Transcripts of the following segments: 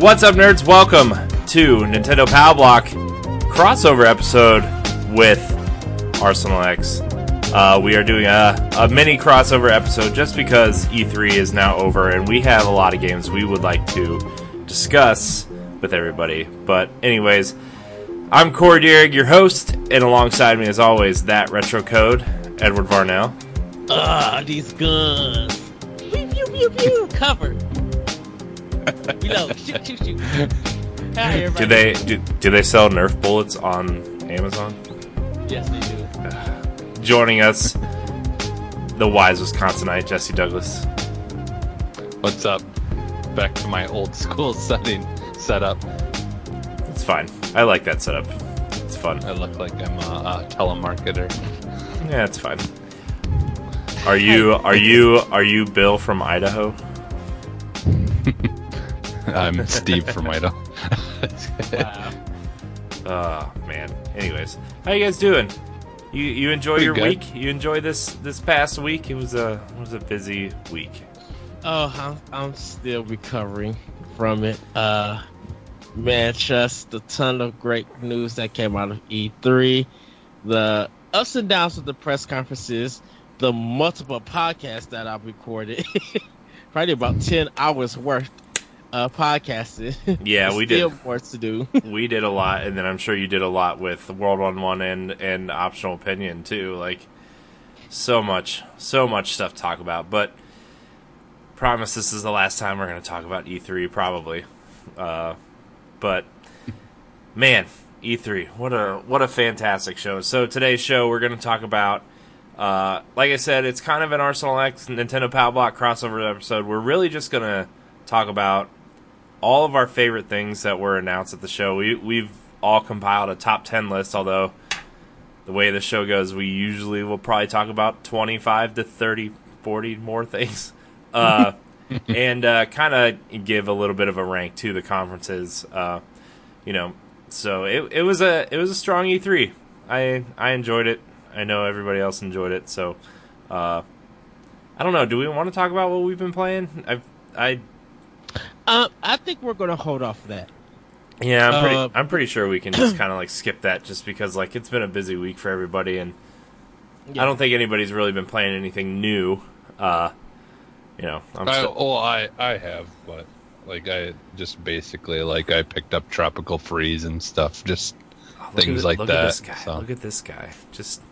What's up, nerds? Welcome to Nintendo Power Block crossover episode with Arsenal X. Uh, we are doing a, a mini crossover episode just because E3 is now over and we have a lot of games we would like to discuss with everybody. But, anyways, I'm Corey Deering, your host, and alongside me, as always, that retro code, Edward Varnell. Ah, these guns. Pew, pew, pew, pew. Cover. Reload. Shoot, shoot, shoot. Hi. Do they do, do they sell Nerf bullets on Amazon? Yes, they do. Joining us, the wise Wisconsinite Jesse Douglas. What's up? Back to my old school setting setup. It's fine. I like that setup. It's fun. I look like I'm a, a telemarketer. Yeah, it's fine. Are you are you are you Bill from Idaho? I'm Steve from Idaho. Wow. Oh man. Anyways, how you guys doing? You you enjoy Pretty your good. week? You enjoy this this past week? It was a it was a busy week. Oh, I'm, I'm still recovering from it. Uh, man, just a ton of great news that came out of E3. The ups and downs of the press conferences, the multiple podcasts that I've recorded. Probably about 10 hours worth of podcasting. Yeah, we Still did. more to do. We did a lot, and then I'm sure you did a lot with World One One and and optional opinion too. Like so much, so much stuff to talk about. But promise this is the last time we're going to talk about E3, probably. Uh, but man, E3, what a what a fantastic show! So today's show, we're going to talk about. Uh, like I said, it's kind of an Arsenal X Nintendo Power Block crossover episode. We're really just going to talk about all of our favorite things that were announced at the show. We we've all compiled a top ten list. Although the way the show goes, we usually will probably talk about twenty five to 30, 40 more things, uh, and uh, kind of give a little bit of a rank to the conferences. Uh, you know, so it it was a it was a strong E three. I I enjoyed it. I know everybody else enjoyed it. So. Uh, I don't know. Do we want to talk about what we've been playing? I, I Um, I think we're going to hold off that. Yeah, I'm pretty. Uh, I'm pretty sure we can just kind of like skip that, just because like it's been a busy week for everybody, and I don't think anybody's really been playing anything new. Uh, you know, I'm I, still, oh, I I have, but like I just basically like I picked up Tropical Freeze and stuff. Just oh, things at, like look that, At this guy. so. Look at this guy. Just,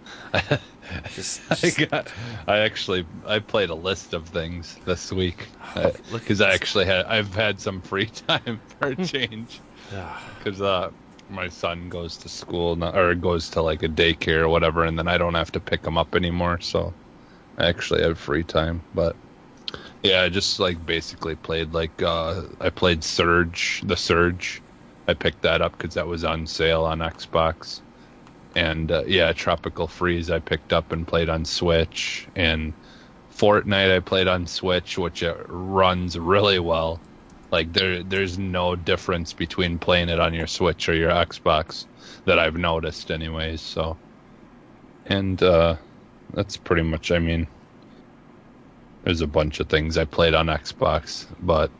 just, I got. I actually I played a list of things this week look at because I actually had I've had some free time for a change. ah, because uh, my son goes to school now, or goes to like a daycare or whatever, and then I don't have to pick him up anymore. So I actually have free time. But yeah, I just like basically played like uh, I played Surge, the Surge. I picked that up because that was on sale on Xbox. And uh, yeah, Tropical Freeze I picked up and played on Switch. And Fortnite I played on Switch, which uh, runs really well. Like there, there's no difference between playing it on your Switch or your Xbox that I've noticed, anyways. So, and uh, that's pretty much. I mean, there's a bunch of things I played on Xbox, but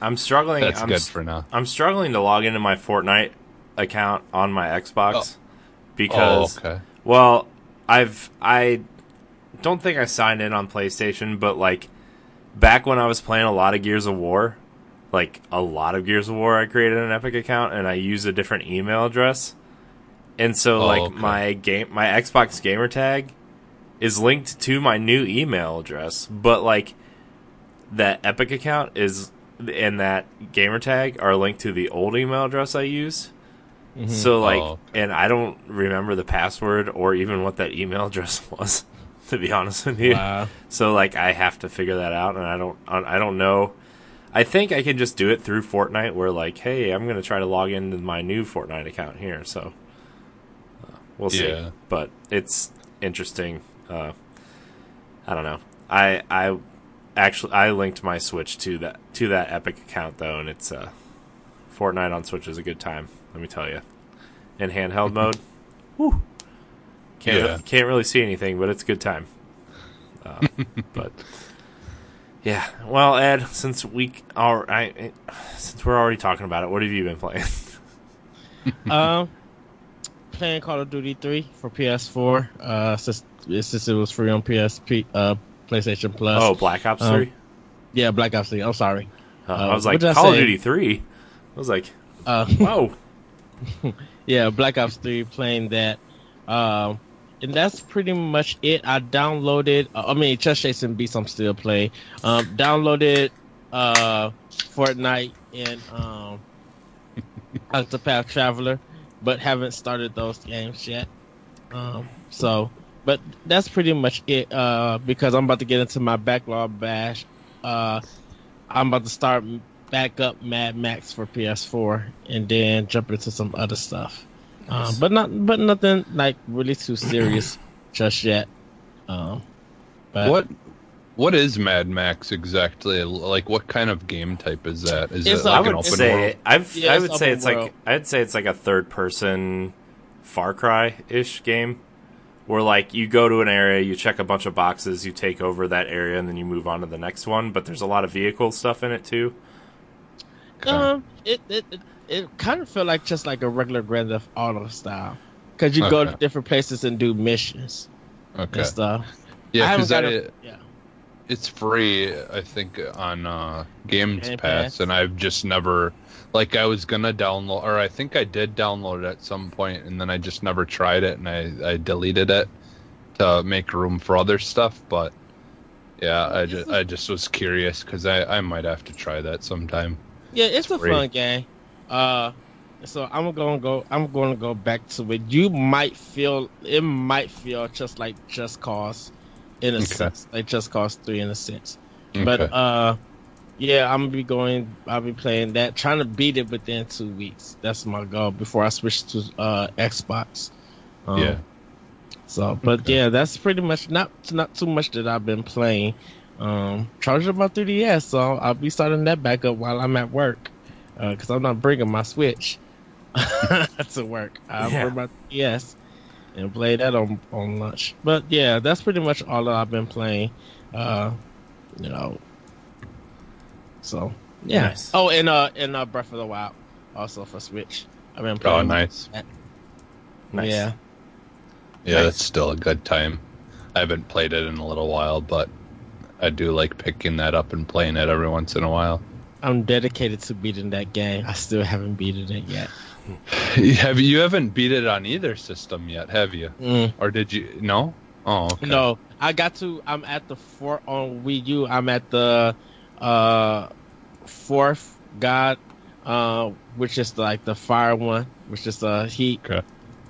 I'm struggling. that's I'm, good for now. I'm struggling to log into my Fortnite account on my Xbox oh. because oh, okay. Well, I've I don't think I signed in on PlayStation, but like back when I was playing a lot of Gears of War, like a lot of Gears of War, I created an Epic account and I used a different email address. And so Oh, like okay. my game my Xbox gamer tag is linked to my new email address, but like that Epic account is and that gamer tag are linked to the old email address I use. So like, Oh, and I don't remember the password or even what that email address was, to be honest with you. Wow. So like, I have to figure that out, and I don't, I don't know. I think I can just do it through Fortnite, where like, hey, I'm gonna try to log into my new Fortnite account here. So uh, we'll see. Yeah. But it's interesting. Uh, I don't know. I I actually I linked my Switch to that to that Epic account though, and it's uh, Fortnite on Switch is a good time. Let me tell you. In handheld mode, whew, can't Yeah. can't really see anything, but it's a good time. Uh, but Yeah. Well, Ed, since we are, I, since we're already talking about it, what have you been playing? um, playing Call of Duty 3 for PS4. Uh, since since it was free on PSP, uh, PlayStation Plus. oh, Black Ops Um, Three. yeah, Black Ops 3. I'm sorry. Uh, uh, I was like Call of? Duty Three. I was like, Uh, whoa. yeah, Black Ops 3 playing that. Um, and that's pretty much it. I downloaded, uh, I mean, Chess Chasing Beats I'm still playing. Um, downloaded, uh, Fortnite and, um, Octopath Traveler, but haven't started those games yet. Um, so, but that's pretty much it, uh, because I'm about to get into my backlog bash. Uh, I'm about to start back up Mad Max for PS4 and then jump into some other stuff. Um, but not, but nothing like really too serious just yet. Um, but What what is Mad Max exactly? Like, what kind of game type is that? Is It's it a- I like an would open say world? I've Yeah, I would say it's world. like I'd say it's like a third person Far Cry ish game. Where like you go to an area, you check a bunch of boxes, you take over that area, and then you move on to the next one. But there's a lot of vehicle stuff in it too. Um, it it it, it kind of felt like just like a regular Grand Theft Auto style, because you go to different places and do missions Okay. and stuff. Yeah, because yeah. it's free, I think, on uh, Games Game Pass, Pass. and I've just never, like, I was gonna download, or I think I did download it at some point, and then I just never tried it, and I, I deleted it to make room for other stuff. But yeah, I just, I just was curious because I, I might have to try that sometime. Yeah, it's a free. fun game. Uh, so I'm gonna go. I'm gonna go back to it. You might feel it might feel just like Just Cause, in a Okay. sense, like Just Cause Three in a sense. Okay. But uh, yeah, I'm gonna be going. I'll be playing that, trying to beat it within two weeks. That's my goal before I switch to uh Xbox. Um, yeah, So, but Okay. yeah, that's pretty much not not too much that I've been playing. Um, charged up my 3DS, so I'll be starting that back up while I'm at work, because I'm not bringing my Switch to work. I'll Yeah. bring my 3DS and play that on on lunch. But yeah, that's pretty much all that I've been playing. Uh, you know, so yeah. Nice. Oh, and uh, and uh, Breath of the Wild also for Switch. I've been playing. oh, playing. nice. Nice. Yeah. Yeah, Nice. that's still a good time. I haven't played it in a little while, but I do like picking that up and playing it every once in a while. I'm dedicated to beating that game. I still haven't beaten it yet. Have you haven't beat it on either system yet, have you? Mm, Or did you? No. Oh, okay. No, I got to. I'm at the four on Wii U. I'm at the uh fourth God, uh, which is like the fire one, which is uh heat. Okay.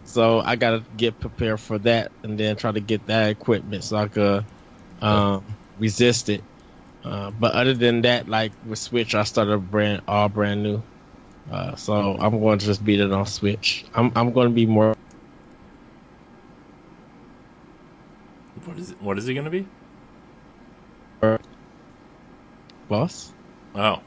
So I gotta get prepared for that, and then try to get that equipment so I could um, resist it. Uh, but other than that, like with Switch, I started brand all brand new. Uh, so I'm going to just beat it on Switch. I'm I'm going to be more What is it, what is it going to be? boss. Oh,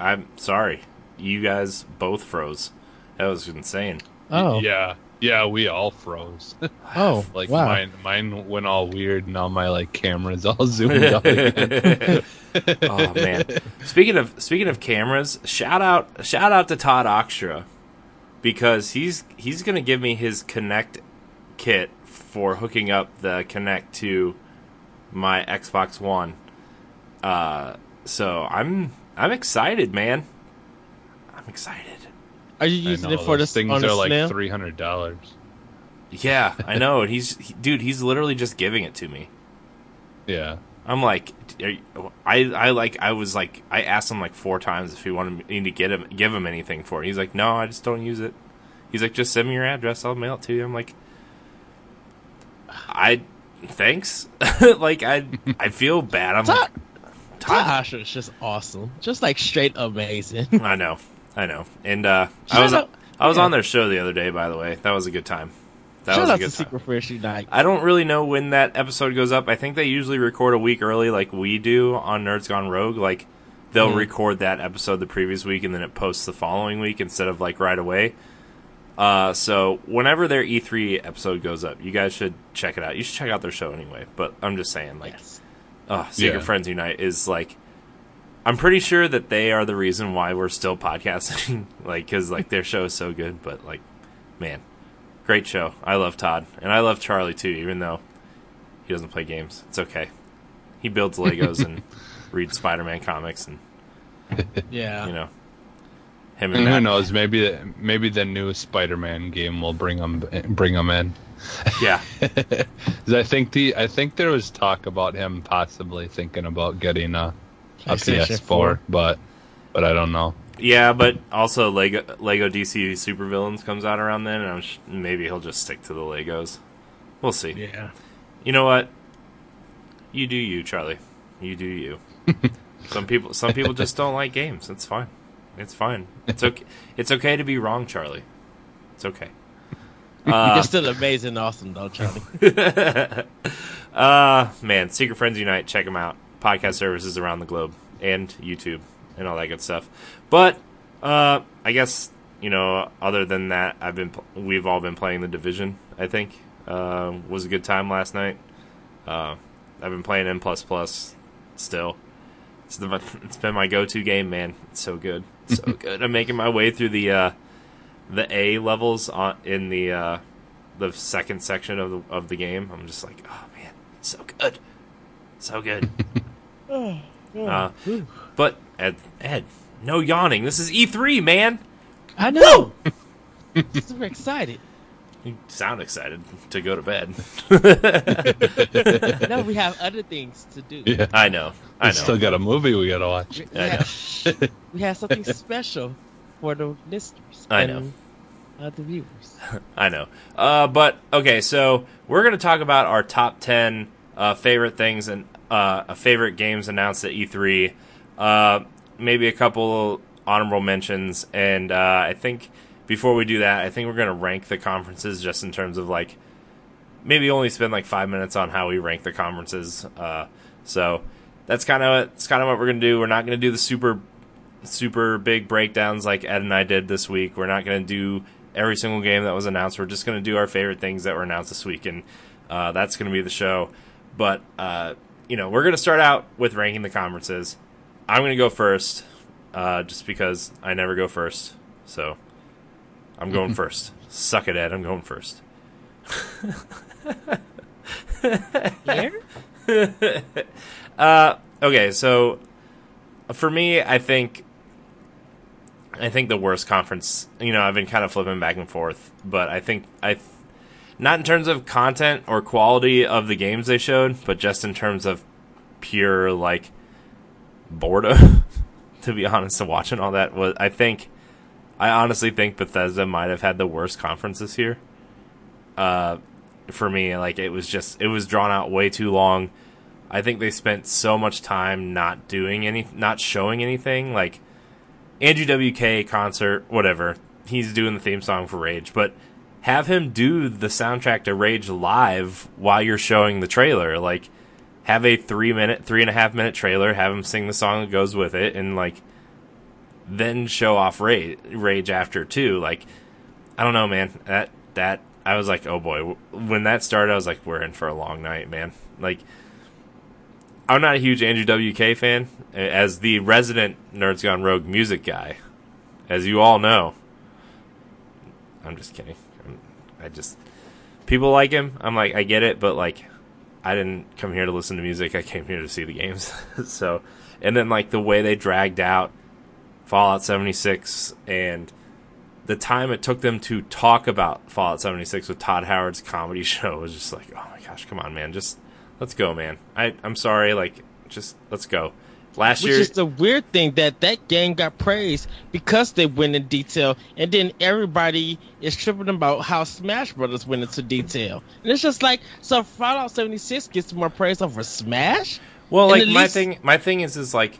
I'm sorry. You guys both froze. That was insane. Oh, Yeah. Yeah, we all froze. oh, like wow. mine, mine went all weird. And all my like camera's all zoomed out. Again. oh man. Speaking of speaking of cameras, shout out shout out to Todd Oxtra because he's he's gonna give me his Kinect kit for hooking up the Kinect to my Xbox One. Uh, so I'm I'm excited, man. I'm excited. Are you I using know, it for those the things on the are like three hundred dollars. Yeah, I know. And he's he, dude. He's literally just giving it to me. Yeah. I'm like, are you- I I like I was like I asked him like four times if he wanted me to get him give him anything for it. He's like, no, I just don't use it. He's like, just send me your address, I'll mail it to you. I'm like, I thanks. like I I feel bad. I'm Todd, like, Todd Todd. Asher is just awesome, just like straight amazing. I know, I know. And uh, I was out- I was yeah. on their show the other day. By the way, that was a good time. That Shout was a good time. Secret Friends Unite. I don't really know when that episode goes up. I think they usually record a week early, like we do on Nerds Gone Rogue. Like they'll Mm. record that episode the previous week and then it posts the following week instead of like right away. Uh, so whenever their E3 episode goes up, you guys should check it out. You should check out their show anyway. But I'm just saying, like, Yes. oh, Secret Yeah. Friends Unite is like I'm pretty sure that they are the reason why we're still podcasting, like because like their show is so good. But like, man, great show. I love Todd and I love Charlie too, even though he doesn't play games. It's okay. He builds Legos and reads Spider-Man comics, and Yeah. you know, him and And who knows? Maybe maybe the new Spider-Man game will bring them bring him in. Yeah, I think the I think there was talk about him possibly thinking about getting a, a PlayStation PS4, 4. but but I don't know. yeah, but also Lego Lego DC Supervillains comes out around then, and I'm sh- maybe he'll just stick to the Legos. We'll see. Yeah. You know what? You do you, Charlie. You do you. some people some people just don't like games. It's fine. It's fine. It's okay. It's okay to be wrong, Charlie. It's okay. Uh, You're still amazing, awesome though, Charlie. uh man, Secret Friends Unite, check them out. Podcast services around the globe and YouTube and all that good stuff. But uh I guess, you know, other than that, I've been we've all been playing the Division, I think. Uh was a good time last night. Uh I've been playing N++ still. It's the it's been my go-to game, man. It's so good. So good. I'm making my way through the uh the A levels on in the uh the second section of the of the game. I'm just like, oh man, so good, so good. uh, but Ed, Ed, no yawning. This is E3, man. I know. Super excited. You sound excited to go to bed. No, we have other things to do. Yeah, I know. I we know. still got a movie we gotta watch. We, we I have, we have something special for the listeners. I know. and Other viewers. I know. Uh, but okay, so we're gonna talk about our top ten uh, favorite things and uh, favorite games announced at E3. Uh, maybe a couple honorable mentions, and uh, I think before we do that, I think we're gonna rank the conferences just in terms of like maybe only spend like five minutes on how we rank the conferences. Uh, so that's kind of that's kind of what we're gonna do. We're not gonna do the super super big breakdowns like Ed and I did this week. We're not going to do every single game that was announced. We're just going to do our favorite things that were announced this week, and uh, that's going to be the show. But uh, you know, we're going to start out with ranking the conferences. I'm going to go first, uh, just because I never go first. So I'm going first. Suck it, Ed. I'm going first. Here? Uh, okay, so for me, I think I think the worst conference. You know, I've been kind of flipping back and forth, but I think I, not in terms of content or quality of the games they showed, but just in terms of pure like boredom. to be honest, to watching all that was I think I honestly think Bethesda might have had the worst conference this year. Uh, for me, like it was just it was drawn out way too long. I think they spent so much time not doing any, not showing anything. Like Andrew WK concert, whatever. He's doing the theme song for Rage, but have him do the soundtrack to Rage live while you're showing the trailer. Like, have a three minute, three and a half minute trailer. Have him sing the song that goes with it, and like, then show off Rage, Rage after too. Like, I don't know, man. That that I was like, oh boy. When that started, I was like, we're in for a long night, man. Like. I'm not a huge Andrew WK fan. As the resident Nerds Gone Rogue music guy, as you all know, I'm just kidding. I'm, just people like him. I'm like, I get it, but like, I didn't come here to listen to music. I came here to see the games. so, and then like the way they dragged out Fallout 76 and the time it took them to talk about Fallout 76 with Todd Howard's comedy show was just like, oh my gosh, come on, man, just let's go, man. I I'm sorry, like just let's go. Last Which year, is the weird thing that that game got praised because they went in detail, and then everybody is tripping about how Smash Brothers went into detail. And it's just like, so Fallout 76 gets more praise over Smash? well, like my least- thing, my thing is, is like,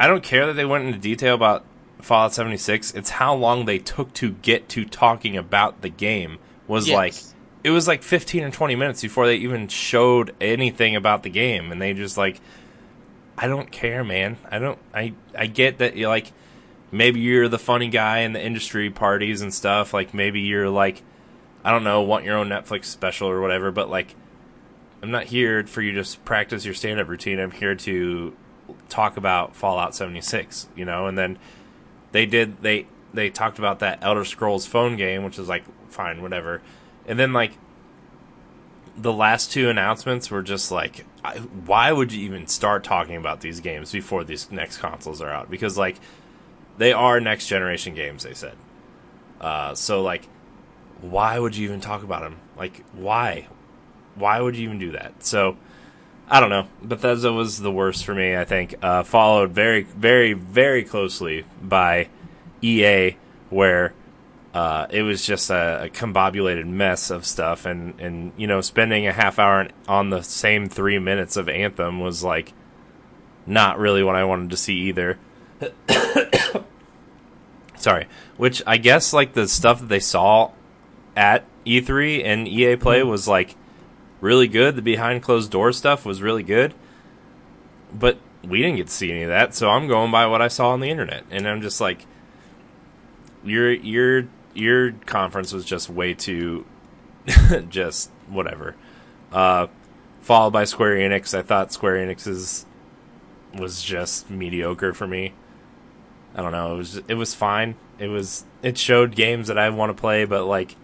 I don't care that they went into detail about Fallout 76. It's how long they took to get to talking about the game was Yes. like. It was like 15 or 20 minutes before they even showed anything about the game, and they just like, I don't care, man. I don't. I I get that you like maybe you're the funny guy in the industry parties and stuff. Like maybe you're like I don't know, want your own Netflix special or whatever. But like, I'm not here for you to just practice your stand up routine. I'm here to talk about Fallout 76, you know, and then they did they they talked about that Elder Scrolls phone game, which is like fine, whatever, and then like the last two announcements were just like, I, why would you even start talking about these games before these next consoles are out? Because like they are next generation games, they said. Uh, so like, why would you even talk about them? Like, why? Why would you even do that? So I don't know. Bethesda was the worst for me. I think uh, followed very, very, very closely by EA, where uh, it was just a, a, combobulated mess of stuff, and and you know, spending a half hour on the same three minutes of Anthem was like not really what I wanted to see either. Sorry, which I guess like the stuff that they saw at E3 and EA Play mm-hmm. was like really good. The behind closed door stuff was really good, but we didn't get to see any of that. So I'm going by what I saw on the internet, and I'm just like, your your your conference was just way too just whatever. Uh, followed by Square Enix. I thought Square Enix's was just mediocre for me. I don't know. It was it was fine. It was it showed games that I want to play, but like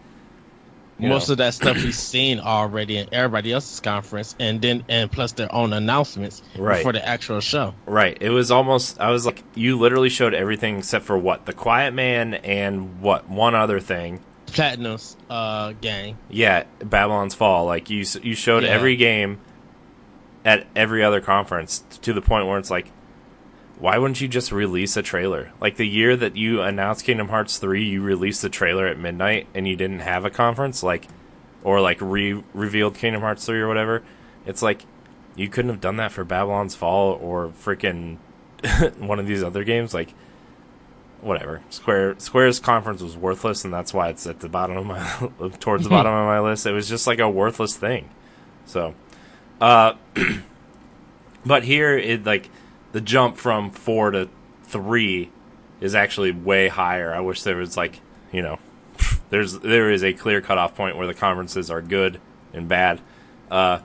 most know. of that stuff we've seen already in everybody else's conference, and then and plus their own announcements right. for the actual show. Right. It was almost. I was like, you literally showed everything except for what the Quiet Man and what one other thing. Platinum's uh, game. Yeah, Babylon's Fall. Like you, you showed yeah. every game at every other conference to the point where it's like, why wouldn't you just release a trailer? Like the year that you announced Kingdom Hearts 3, you released the trailer at midnight and you didn't have a conference like or like re revealed Kingdom Hearts 3 or whatever. It's like you couldn't have done that for Babylon's Fall or freaking one of these other games like whatever. Square Square's conference was worthless and that's why it's at the bottom of my towards the bottom of my list. It was just like a worthless thing. So uh but here it like the jump from four to three is actually way higher. I wish there was like you know, there's there is a clear cutoff point where the conferences are good and bad. Uh,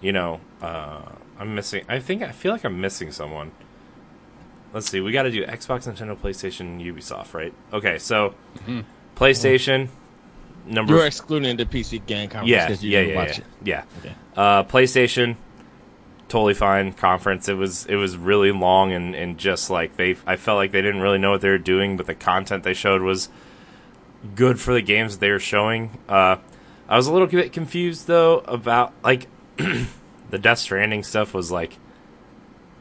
you know, uh, I'm missing. I think I feel like I'm missing someone. Let's see. We got to do Xbox, Nintendo, PlayStation, Ubisoft, right? Okay, so mm-hmm. PlayStation number. You're excluding the PC game conference. Yeah, yeah, yeah, yeah. yeah. Okay. Uh, PlayStation totally fine conference. It was it was really long and, and just like they I felt like they didn't really know what they were doing, but the content they showed was good for the games they were showing. Uh, I was a little bit confused though about like the Death Stranding stuff was like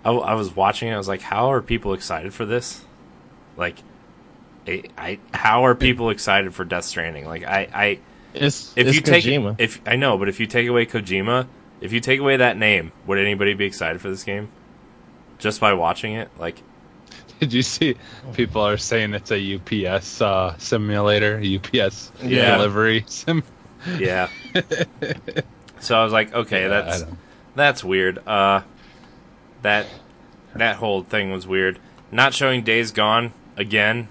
I, I was watching it. I was like, how are people excited for this? Like, I, I how are people excited for Death Stranding? Like, I, I it's, if it's you take if I know, but if you take away Kojima, if you take away that name, would anybody be excited for this game? Just by watching it, like. Did you see? People are saying it's a UPS uh, simulator, UPS yeah. delivery sim. Yeah. so I was like, okay, yeah, that's that's weird. Uh, that that whole thing was weird. Not showing Days Gone again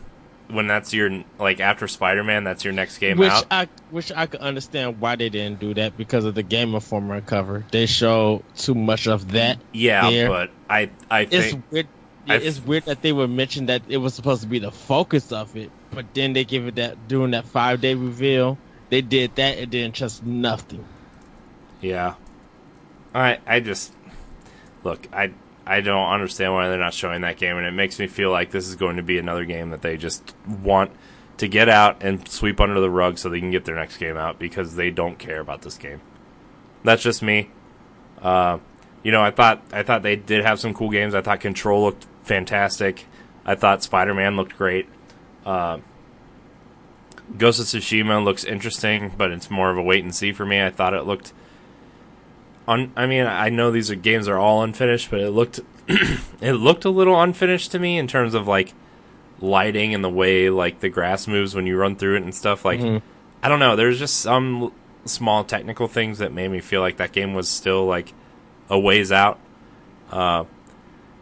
when that's your like after Spider Man, that's your next game which out. I which I could understand why they didn't do that because of the Game Informer cover. They show too much of that. Yeah, there. but I I think it's weird. it's weird that they would mention that it was supposed to be the focus of it, but then they give it that during that five day reveal. They did that and then just nothing. Yeah, I I just look I I don't understand why they're not showing that game, and it makes me feel like this is going to be another game that they just want to get out and sweep under the rug so they can get their next game out because they don't care about this game. That's just me. Uh, you know, I thought I thought they did have some cool games. I thought Control looked fantastic. I thought Spider Man looked great. Uh, Ghost of Tsushima looks interesting, but it's more of a wait and see for me. I thought it looked un, I mean, I know these are games are all unfinished, but it looked it looked a little unfinished to me in terms of like lighting and the way like the grass moves when you run through it and stuff. Like, mm-hmm. I don't know. There's just some small technical things that made me feel like that game was still like a ways out. Uh,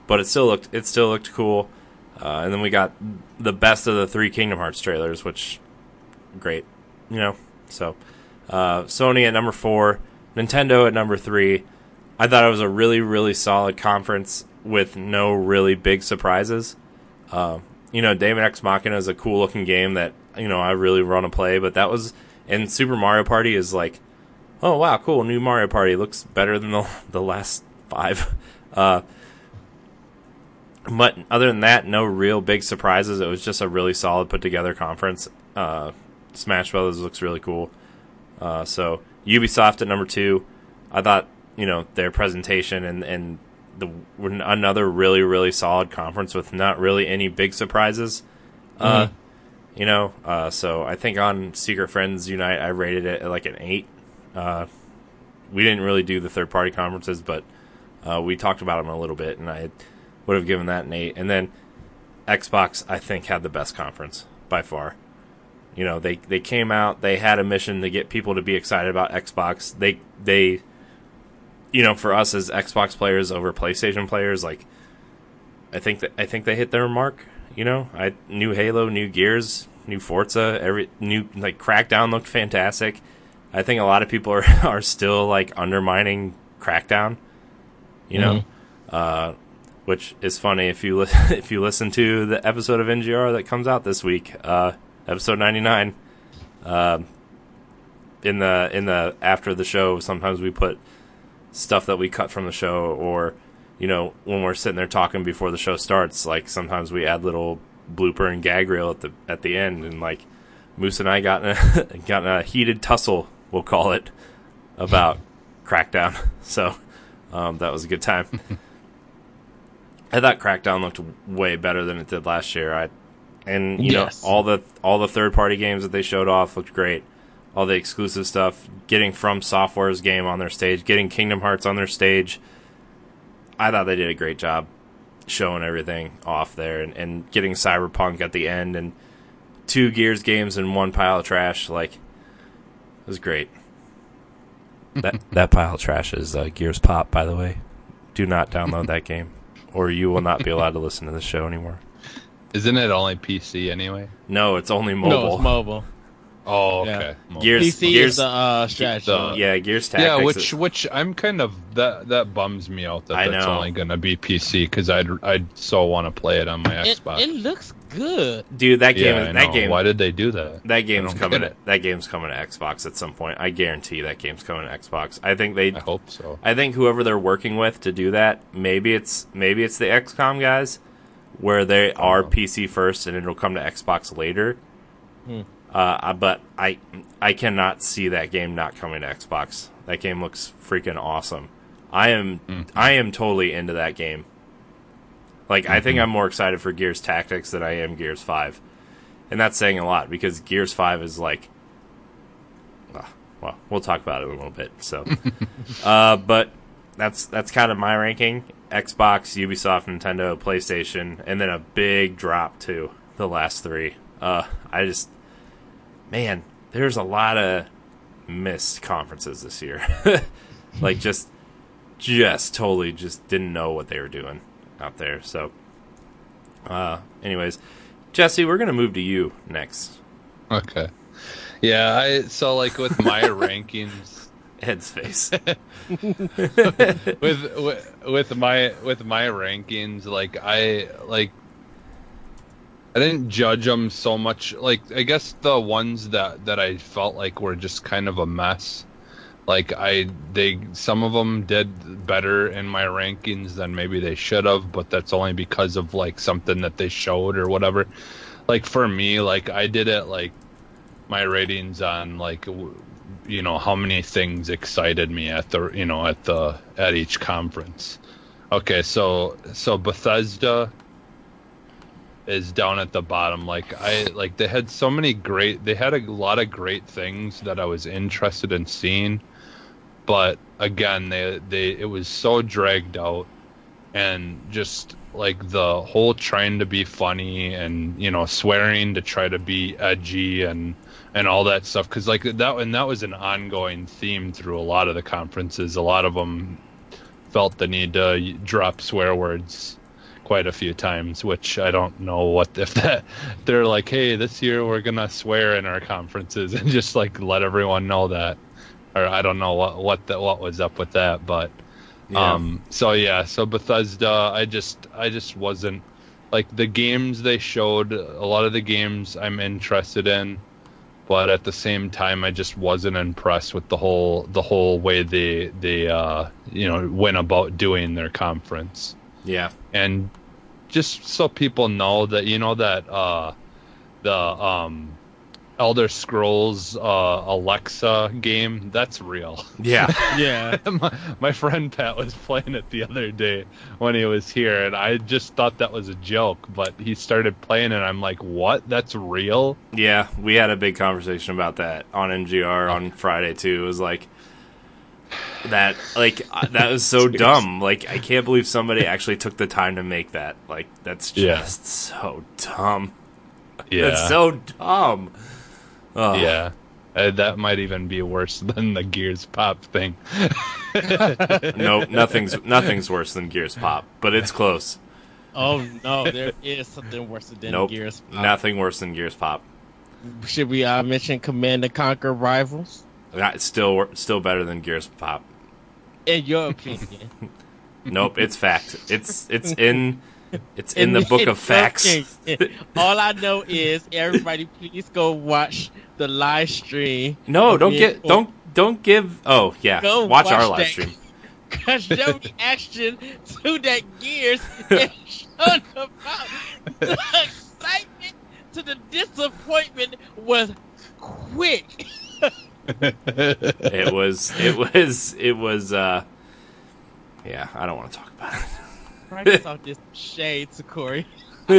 but it still looked it still looked cool. Uh, and then we got the best of the three Kingdom Hearts trailers, which great, you know. So uh, Sony at number four. Nintendo at number three. I thought it was a really, really solid conference. with no really big surprises. Uh, you know, Daemon X Machina is a cool looking game that you know I really want to play, but that was and Super Mario Party is like, oh wow, cool, new Mario Party looks better than the the last five. Uh, but other than that, no real big surprises. It was just a really solid put together conference. Uh, Smash Brothers looks really cool. Uh, so Ubisoft at number two, I thought you know their presentation and and the another really really solid conference with not really any big surprises. Uh, mm-hmm. you know, uh, so I think on Secret Friends Unite I rated it at like an eight. Uh, we didn't really do the third party conferences, but uh, we talked about them a little bit, and I would have given that an eight. And then Xbox, I think, had the best conference by far. You know, they they came out, they had a mission to get people to be excited about Xbox. They they you know, for us as Xbox players over PlayStation players, like I think that I think they hit their mark. You know, I new Halo, new Gears, new Forza, every new like Crackdown looked fantastic. I think a lot of people are are still like undermining Crackdown. You know, mm-hmm. uh, which is funny if you li- if you listen to the episode of NGR that comes out this week, uh, episode ninety nine. Uh, in the in the after the show, sometimes we put stuff that we cut from the show, or you know when we're sitting there talking before the show starts. Like sometimes we add little blooper and gag reel at the at the end, and like Moose and I got in a got in a heated tussle, we'll call it, about Crackdown. So um, that was a good time. I thought Crackdown looked way better than it did last year. I and you yes. know all the all the third party games that they showed off looked great. All the exclusive stuff, getting FromSoftware's game on their stage, getting Kingdom Hearts on their stage. I thought they did a great job showing everything off there and, and getting Cyberpunk at the end and two Gears games and one pile of trash. Like, it was great. that that pile of trash is uh, Gears Pop, by the way. Do not download that game or you will not be allowed to listen to the show anymore. Isn't it only PC anyway? No, it's only mobile. No, it's mobile. Oh, okay. Yeah. Gears, PC Gears, is the uh, strategy. The, yeah, Gears Tactics. Yeah, which is, which I'm kind of that that bums me out that I that's know. only gonna be PC because I'd I'd so want to play it on my it, Xbox. It looks good, dude. That game, yeah, that game. Why did they do that? That game's coming. To, that game's coming to Xbox at some point. I guarantee that game's coming to Xbox. I think they. I hope so. I think whoever they're working with to do that, maybe it's maybe it's the XCOM guys, where they are oh. PC first and it'll come to Xbox later. Hmm. Uh, but I I cannot see that game not coming to Xbox. That game looks freaking awesome. I am mm-hmm. I am totally into that game. Like mm-hmm. I think mm-hmm. I'm more excited for Gears Tactics than I am Gears Five, and that's saying a lot because Gears Five is like, uh, well, we'll talk about it in a little bit. So, uh, but that's that's kind of my ranking: Xbox, Ubisoft, Nintendo, PlayStation, and then a big drop to the last three. Uh, I just man, there's a lot of missed conferences this year. like just just totally just didn't know what they were doing out there. So uh anyways, Jesse, we're going to move to you next. Okay. Yeah, I so like with my rankings head's face. with, with with my with my rankings like I like I didn't judge them so much. Like I guess the ones that that I felt like were just kind of a mess. Like I they some of them did better in my rankings than maybe they should have, but that's only because of like something that they showed or whatever. Like for me, like I did it like my ratings on like you know how many things excited me at the you know at the at each conference. Okay, so so Bethesda is down at the bottom. Like I like they had so many great they had a lot of great things that I was interested in seeing. But again, they they it was so dragged out and just like the whole trying to be funny and you know swearing to try to be edgy and and all that stuff cuz like that and that was an ongoing theme through a lot of the conferences. A lot of them felt the need to drop swear words quite a few times, which I don't know what if that they're like, hey, this year we're gonna swear in our conferences and just like let everyone know that, or I don't know what what the, what was up with that, but Yeah. Um, so yeah, so Bethesda, I just, I just wasn't like the games they showed. A lot of the games I'm interested in, but at the same time, I just wasn't impressed with the whole, the whole way they, they, uh, you know, went about doing their conference. yeah. And just so people know that you know that uh, the um, Elder Scrolls uh, Alexa game that's real. Yeah. Yeah. my, my friend Pat was playing it the other day when he was here, and I just thought that was a joke. But he started playing, and I'm like, "What? That's real?" Yeah, we had a big conversation about that on NGR on Friday too. It was like that, like uh, that was so dumb. Like I can't believe somebody actually took the time to make that. Like that's just Yeah. so dumb. Yeah, That's so dumb. Ugh. yeah. Uh, that might even be worse than the Gears Pop thing. No, nothing's nothing's worse than Gears Pop, but it's close. Oh no, there is something worse than nope, Gears. Pop. nothing worse than Gears Pop. Should we uh, mention Command and Conquer Rivals? Not- It's still wor- still better than Gears Pop. In your opinion, Nope, it's fact. It's it's in it's in the book of facts. All I know is everybody, please go watch the live stream. No, don't get don't don't give. Oh yeah, Go watch, our live that. stream. Cause your reaction to that Gears and shut about the excitement to the disappointment was quick. It was it was it was. uh Yeah, I don't want to talk about Right saw this shade to Corey. All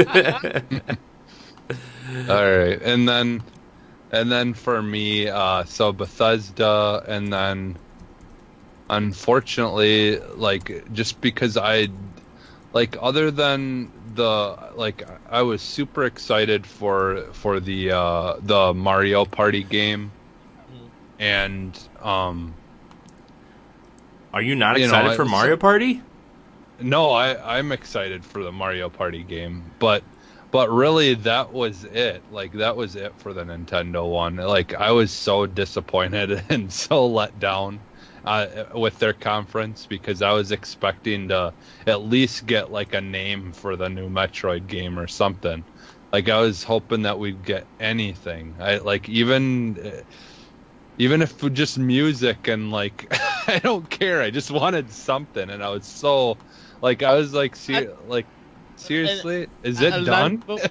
right, and then, and then for me, uh, so Bethesda, and then, unfortunately, like just because I, like, other than the like, I was super excited for for the uh, the Mario Party game, and um, Are you not You know, excited for Mario Party? No, I I'm excited for the Mario Party game, but but really that was it. Like that was it for the Nintendo one. Like I was so disappointed and so let down uh, with their conference because I was expecting to at least get like a name for the new Metroid game or something. Like I was hoping that we'd get anything. I like even uh, even if just music and like I don't care. I just wanted something, and I was so like I was like ser- like seriously, is it A lot done? of people-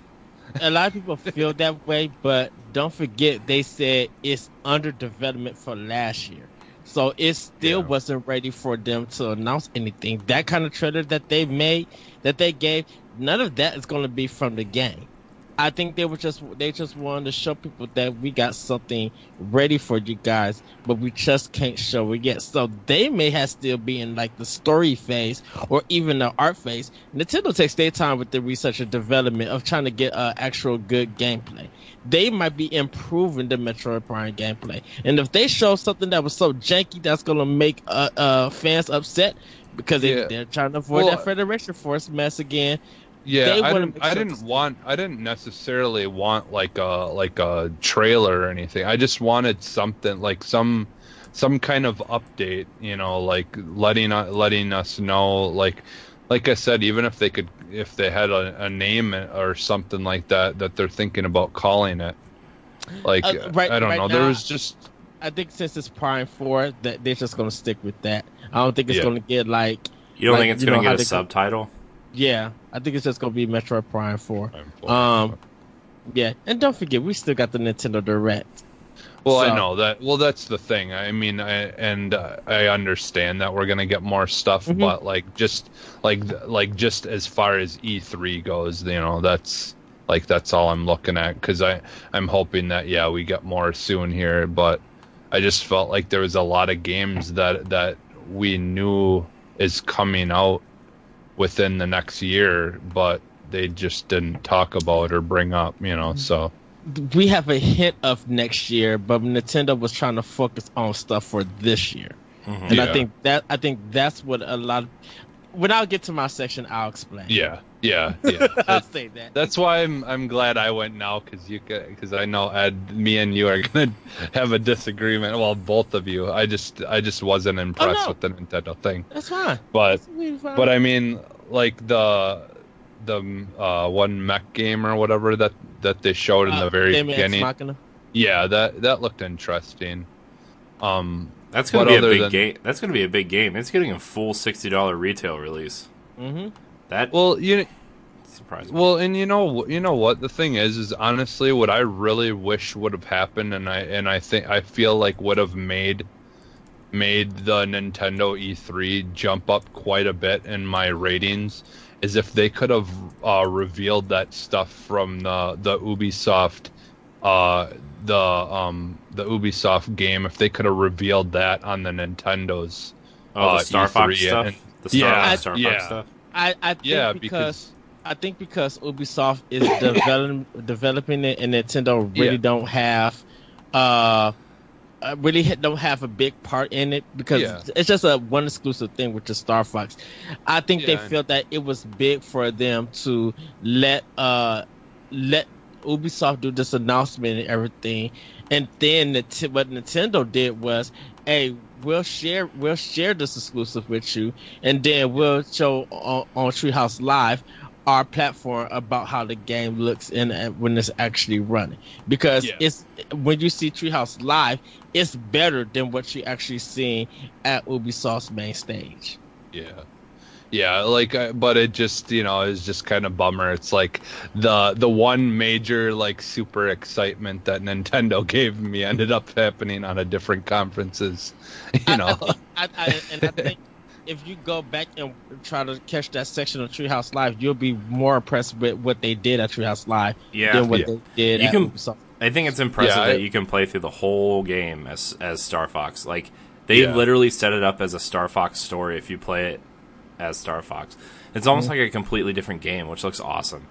a lot of people feel that way, but don't forget they said it's under development for last year. So it still Yeah. wasn't ready for them to announce anything. That kind of trailer that they made, that they gave, none of that is going to be from the game. I think they were just they just wanted to show people that we got something ready for you guys, but we just can't show it yet. So they may have still be in like the story phase or even the art phase. Nintendo takes their time with the research and development of trying to get uh, actual good gameplay. They might be improving the Metroid Prime gameplay, and if they show something that was so janky that's gonna make uh, uh, fans upset because they, Yeah. they're trying to avoid Well, that Federation Force mess again. Yeah, They I didn't. make I didn't want. I didn't necessarily want like a like a trailer or anything. I just wanted something like some some kind of update. You know, like letting u- letting us know. Like like I said, even if they could, if they had a, a name or something like that that they're thinking about calling it. Like Uh, right- I don't right know. there was just I think since it's Prime Four, that they're just gonna stick with that. I don't think it's Yeah. gonna get like You don't Like, think it's you gonna how get a subtitle? Yeah. I think it's just gonna be Metroid Prime Four. Um, yeah, and don't forget we still got the Nintendo Direct. Well, I know that. Well, that's the thing. I mean, I, and uh, I understand that we're gonna get more stuff, Mhm. but like just like like just as far as E3 goes, you know, that's like that's all I'm looking at because I I'm hoping that yeah we get more soon here, but I just felt like there was a lot of games that that we knew is coming out within the next year, but they just didn't talk about or bring up, you know. So We have a hint of next year, but Nintendo was trying to focus on stuff for this year. Mhm. and I think that I think that's what a lot. Of, when I get to my section, I'll explain. Yeah, yeah, yeah. I'll say that. That's why I'm I'm glad I went now because you because I know Ed, me and you are gonna have a disagreement. Well, both of you. I just I just wasn't impressed no. with the Nintendo thing. That's fine. But That's really fine. but I mean like the the uh, one mech game or whatever that that they showed in Uh, the very beginning. Yeah, that that looked interesting. Um, That's gonna be a big than- game. That's gonna be a big game. It's getting a full sixty dollar retail release. Mm-hmm. That well, you surprised. Well, and you know, you know what the thing is is honestly, what I really wish would have happened, and I and I think I feel like would have made made the Nintendo E3 jump up quite a bit in my ratings, is if they could have uh, revealed that stuff from the the Ubisoft, uh, the um the Ubisoft game, if they could have revealed that on the Nintendos. oh, uh, the Star Fox E3 stuff. and- the Star, Yeah, Star yeah. Stuff. I, I think Yeah, because, because I think because Ubisoft is developing developing it and Nintendo really Yeah. don't have uh uh, really don't have a big part in it because Yeah. it's just a one exclusive thing which is Star Fox. I think they Yeah, and- felt that it was big for them to let uh let Ubisoft do this announcement and everything, and then Nint- what Nintendo did was, hey, we'll share we'll share this exclusive with you, and then we'll show on, on Treehouse Live our platform about how the game looks in uh, when it's actually running because Yeah. it's when you see Treehouse Live, it's better than what you actually seeing at Ubisoft's main stage. Yeah. Yeah, like, uh, but it just, you know, is just kind of bummer. It's like the the one major like super excitement that Nintendo gave me ended up happening on a different conferences. You I- I know, think- I, I, and I think if you go back and try to catch that section of Treehouse Live, you'll be more impressed with what they did at Treehouse Live Yeah, than what Yeah. they did You at can- Ubisoft. I think it's impressive Yeah, I- that you can play through the whole game as as Star Fox. Like they Yeah. literally set it up as a Star Fox story if you play it as Star Fox. It's almost Mm-hmm. like a completely different game, which looks awesome.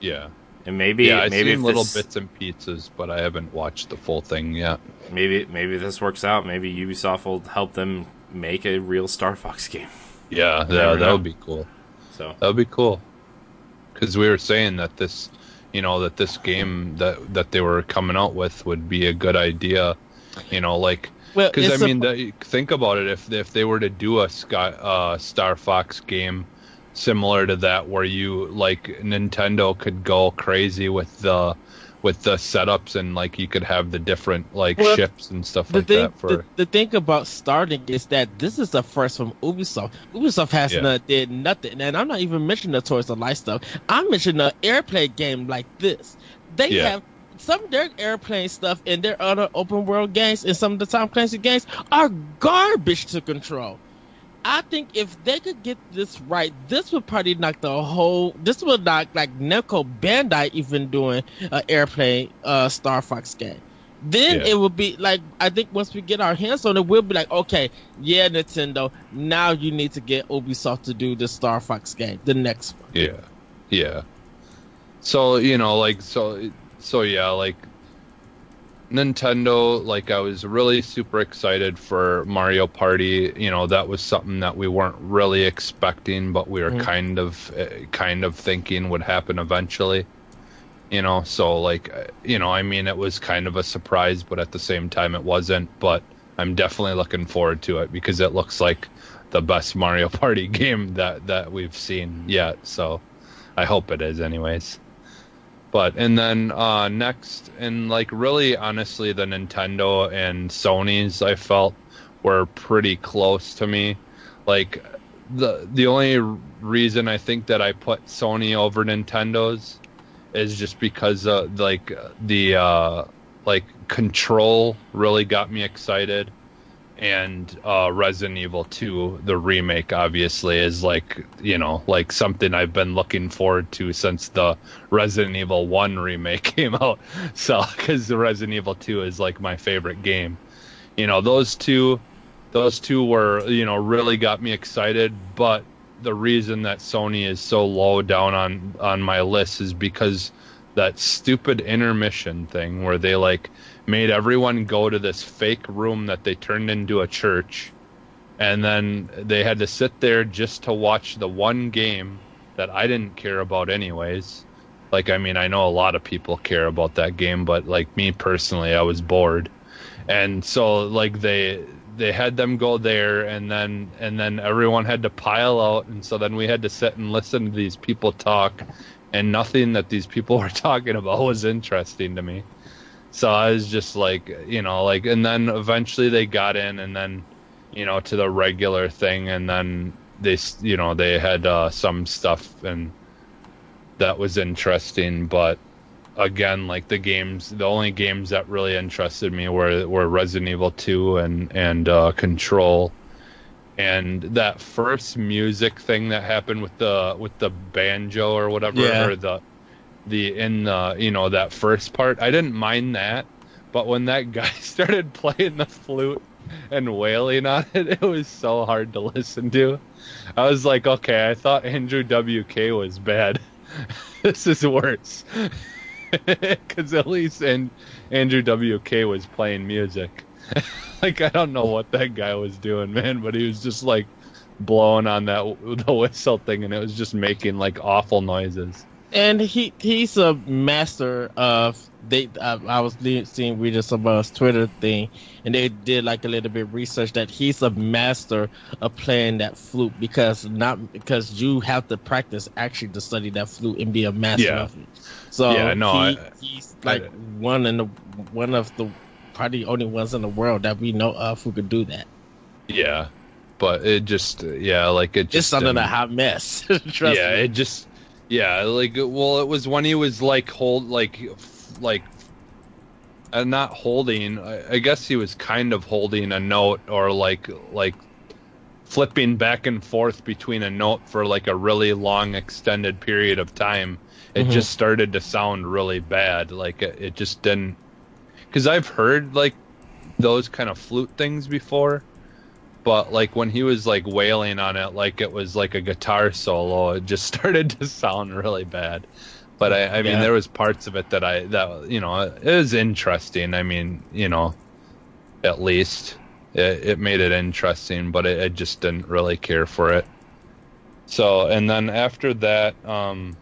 yeah, And maybe yeah. I've maybe seen little this, bits and pieces, but I haven't watched the full thing yet. maybe maybe this works out. Maybe Ubisoft will help them make a real Star Fox game. Yeah, yeah, that would be cool. So That would be cool. Because we were saying that this, you know, that this game that that they were coming out with would be a good idea. You know, like Well, Because I a- mean, the, think about it. If if they were to do a Sky, uh, Star Fox game similar to that, where you like Nintendo could go crazy with the with the setups and like you could have the different like Well, ships and stuff like thing, that for the, the thing about Starlink is that this is the first from Ubisoft. Ubisoft has Yeah. not did nothing, and I'm not even mentioning the Toys of Life stuff. I'm mentioning an airplane game like this. They Yeah. have some of their airplane stuff in their other open world games and some of the Tom Clancy games are garbage to control. I think if they could get this right, this would probably knock the whole. This would knock like Namco Bandai even doing an airplane uh, Star Fox game. Then Yeah. it would be like I think once we get our hands on it, we'll be like, okay, yeah, Nintendo, now you need to get Ubisoft to do the Star Fox game, the next one. yeah, yeah. So you know, like so, so yeah, like Nintendo, like I was really super excited for Mario Party. You know, that was something that we weren't really expecting, but we were Mhm. kind of, uh, kind of thinking would happen eventually. You know, so like, uh, you know, I mean, it was kind of a surprise, but at the same time, it wasn't. But I'm definitely looking forward to it because it looks like the best Mario Party game that that we've seen yet. So, I hope it is, anyways. But and then uh, next, and like really honestly, the Nintendo and Sony's I felt were pretty close to me. Like the the only reason I think that I put Sony over Nintendo's is just because uh, like the uh, like Control really got me excited, and uh, Resident Evil 2, the remake, obviously is like you know like something I've been looking forward to since the Resident Evil 1 remake came out. So because the Resident Evil 2 is like my favorite game, you know those two, those two were you know really got me excited, but the reason that Sony is so low down on on my list is because that stupid intermission thing where they like made everyone go to this fake room that they turned into a church and then they had to sit there just to watch the one game that I didn't care about anyways. Like I mean, I know a lot of people care about that game, but like me personally, I was bored. And so like they they had them go there and then and then everyone had to pile out and so then we had to sit and listen to these people talk and nothing that these people were talking about was interesting to me. So I was just like, you know, like and then eventually they got in and then you know to the regular thing and then they you know they had uh, some stuff and that was interesting but again like the games the only games that really interested me were were Resident Evil 2 and and uh, Control and that first music thing that happened with the with the banjo or whatever Yeah. or the the in the you know that first part. I didn't mind that but when that guy started playing the flute and wailing on it it was so hard to listen to. I was like okay I thought Andrew WK was bad. This is worse. Because at least and Andrew WK was playing music. Like I don't know what that guy was doing man but he was just like blowing on that the whistle thing and it was just making like awful noises and he he's a master of they I, I was seeing reading someone's twitter thing and they did like a little bit of research that he's a master of playing that flute because not because you have to practice actually to study that flute and be a master Yeah. of it so Yeah, no, he, I- he's I- like one in the one of the probably only ones in the world that we know of who could do that yeah but it just yeah like it just it's under a um, hot mess Trust yeah me. it just yeah like well it was when he was like hold like like uh, not holding I, I guess he was kind of holding a note or like like flipping back and forth between a note for like a really long extended period of time it Mhm. just started to sound really bad like it, it just didn't because i've heard like those kind of flute things before but like when he was like wailing on it like it was like a guitar solo it just started to sound really bad. But i i mean Yeah. there was parts of it that i that you know it was interesting. I mean you know at least it, it made it interesting but it, I just didn't really care for it. So and then after that um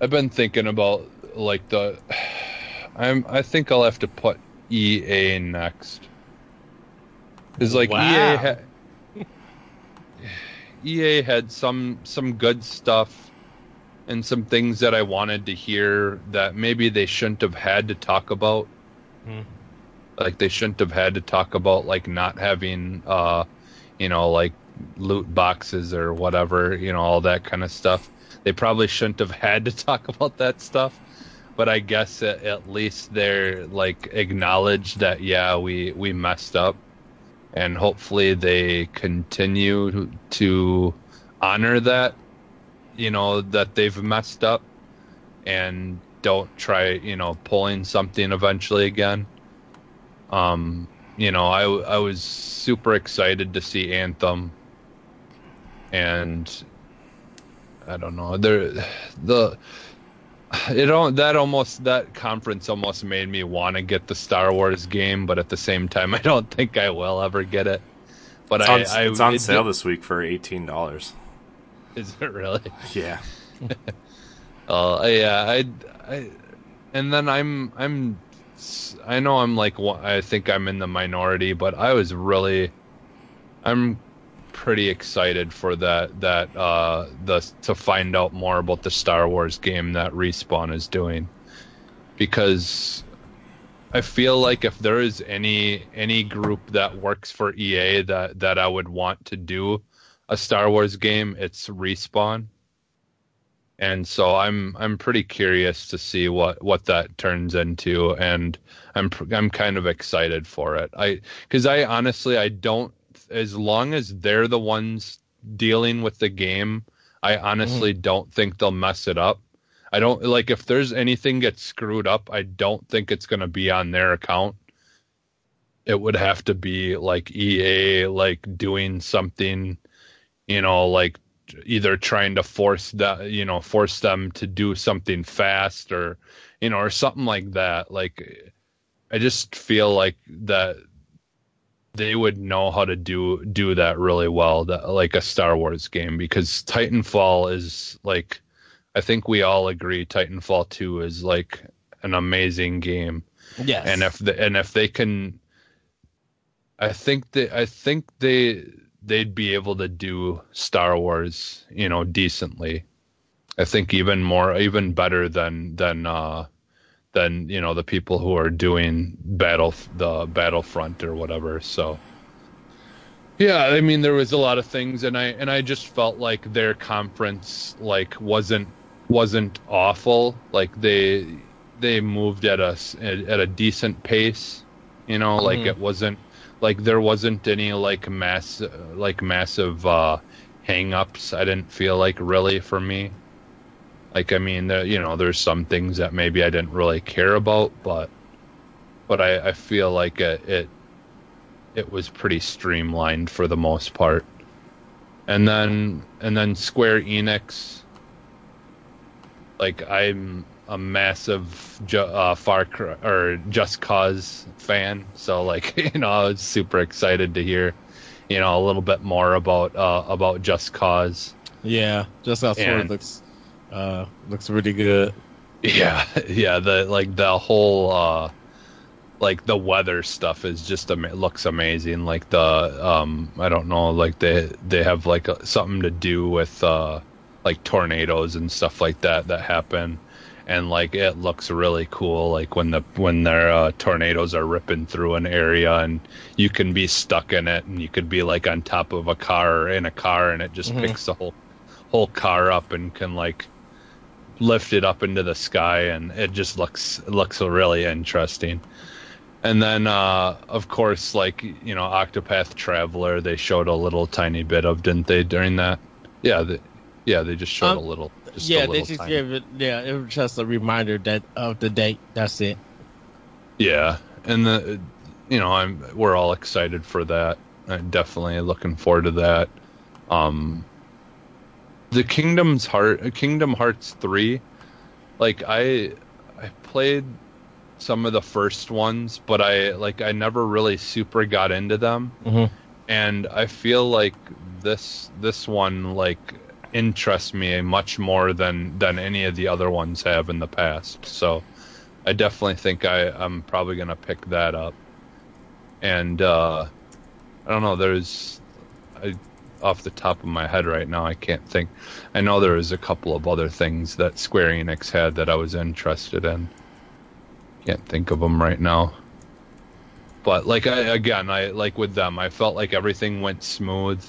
i've been thinking about like the i'm i think i'll have to put ea next is like Wow. EA ha- EA had some some good stuff and some things that I wanted to hear that maybe they shouldn't have had to talk about. Hmm. Like they shouldn't have had to talk about like not having uh you know like loot boxes or whatever, you know, all that kind of stuff. They probably shouldn't have had to talk about that stuff. But I guess at, at least they're like acknowledged that yeah, we we messed up and hopefully they continue to- honor that you know that they've messed up and don't try you know pulling something eventually again. Um you know i i was super excited to see anthem and i don't know there the it don't that almost that conference almost made me want to get the Star Wars game, but at the same time, I don't think I will ever get it. But It's I, on, I it's on it sale did- this week for eighteen dollars. Is it really? Yeah, Uh, yeah, I, I, and then I'm, I'm, I know I'm like, I think I'm in the minority, but I was really, I'm pretty excited for that, that, uh, the, to find out more about the Star Wars game that Respawn is doing. Because I feel like if there is any, any group that works for EA that, that I would want to do a Star Wars game, it's Respawn and so I'm I'm pretty curious to see what what that turns into, and I'm I'm kind of excited for it. I because I honestly I don't as long as they're the ones dealing with the game, I honestly mm. don't think they'll mess it up. I don't like if there's anything gets screwed up, I don't think it's gonna be on their account. It would have to be like EA like doing something, you know, like either trying to force that you know force them to do something fast or you know or something like that like i just feel like that they would know how to do do that really well, that, like a Star Wars game, because Titanfall is like, I think we all agree Titanfall two is like an amazing game, Yes. and if the, and if they can, I think that I think they they'd be able to do Star Wars, you know, decently. I think even more, even better than than uh, than you know the people who are doing battle the Battlefront or whatever. So yeah, I mean there was a lot of things, and I and I just felt like their conference like wasn't wasn't awful. Like they they moved at us at, at a decent pace. You know, like Mhm. it wasn't like there wasn't any like mass like massive uh hang-ups i didn't feel like really for me like i mean there you know there's some things that maybe i didn't really care about but but i i feel like it it, it was pretty streamlined for the most part and then and then square enix like i'm a massive uh, Far Cry or Just Cause fan, so like you know I was super excited to hear you know a little bit more about uh, about Just Cause. yeah, just how And- looks uh looks really good. Yeah, yeah, the like the whole uh like the weather stuff is just ama- looks amazing. Like the um I don't know, like they they have like a, something to do with uh like tornadoes and stuff like that that happen. And like it looks really cool, like when the when their uh, tornadoes are ripping through an area, and you can be stuck in it, and you could be like on top of a car or in a car, and it just Mhm. picks the whole whole car up and can like lift it up into the sky and it just looks looks really interesting and then uh of course like you know octopath traveler they showed a little tiny bit of didn't they during that yeah the, yeah they just showed Um, a little just yeah, a they just tiny- gave it. Yeah, it was just a reminder that of the date. That's it. yeah and the you know i'm we're all excited for that i'm definitely looking forward to that um the kingdom's heart kingdom hearts 3 like i i played some of the first ones but i like i never really super got into them. Mhm. and i feel like this this one like interests me much more than than any of the other ones have in the past. So i definitely think i i'm probably gonna pick that up. And uh i don't know there's off the top of my head right now i can't think. I know there was a couple of other things that square enix had that i was interested in. Can't think of them right now. But like I, again i like with them i felt like everything went smooth.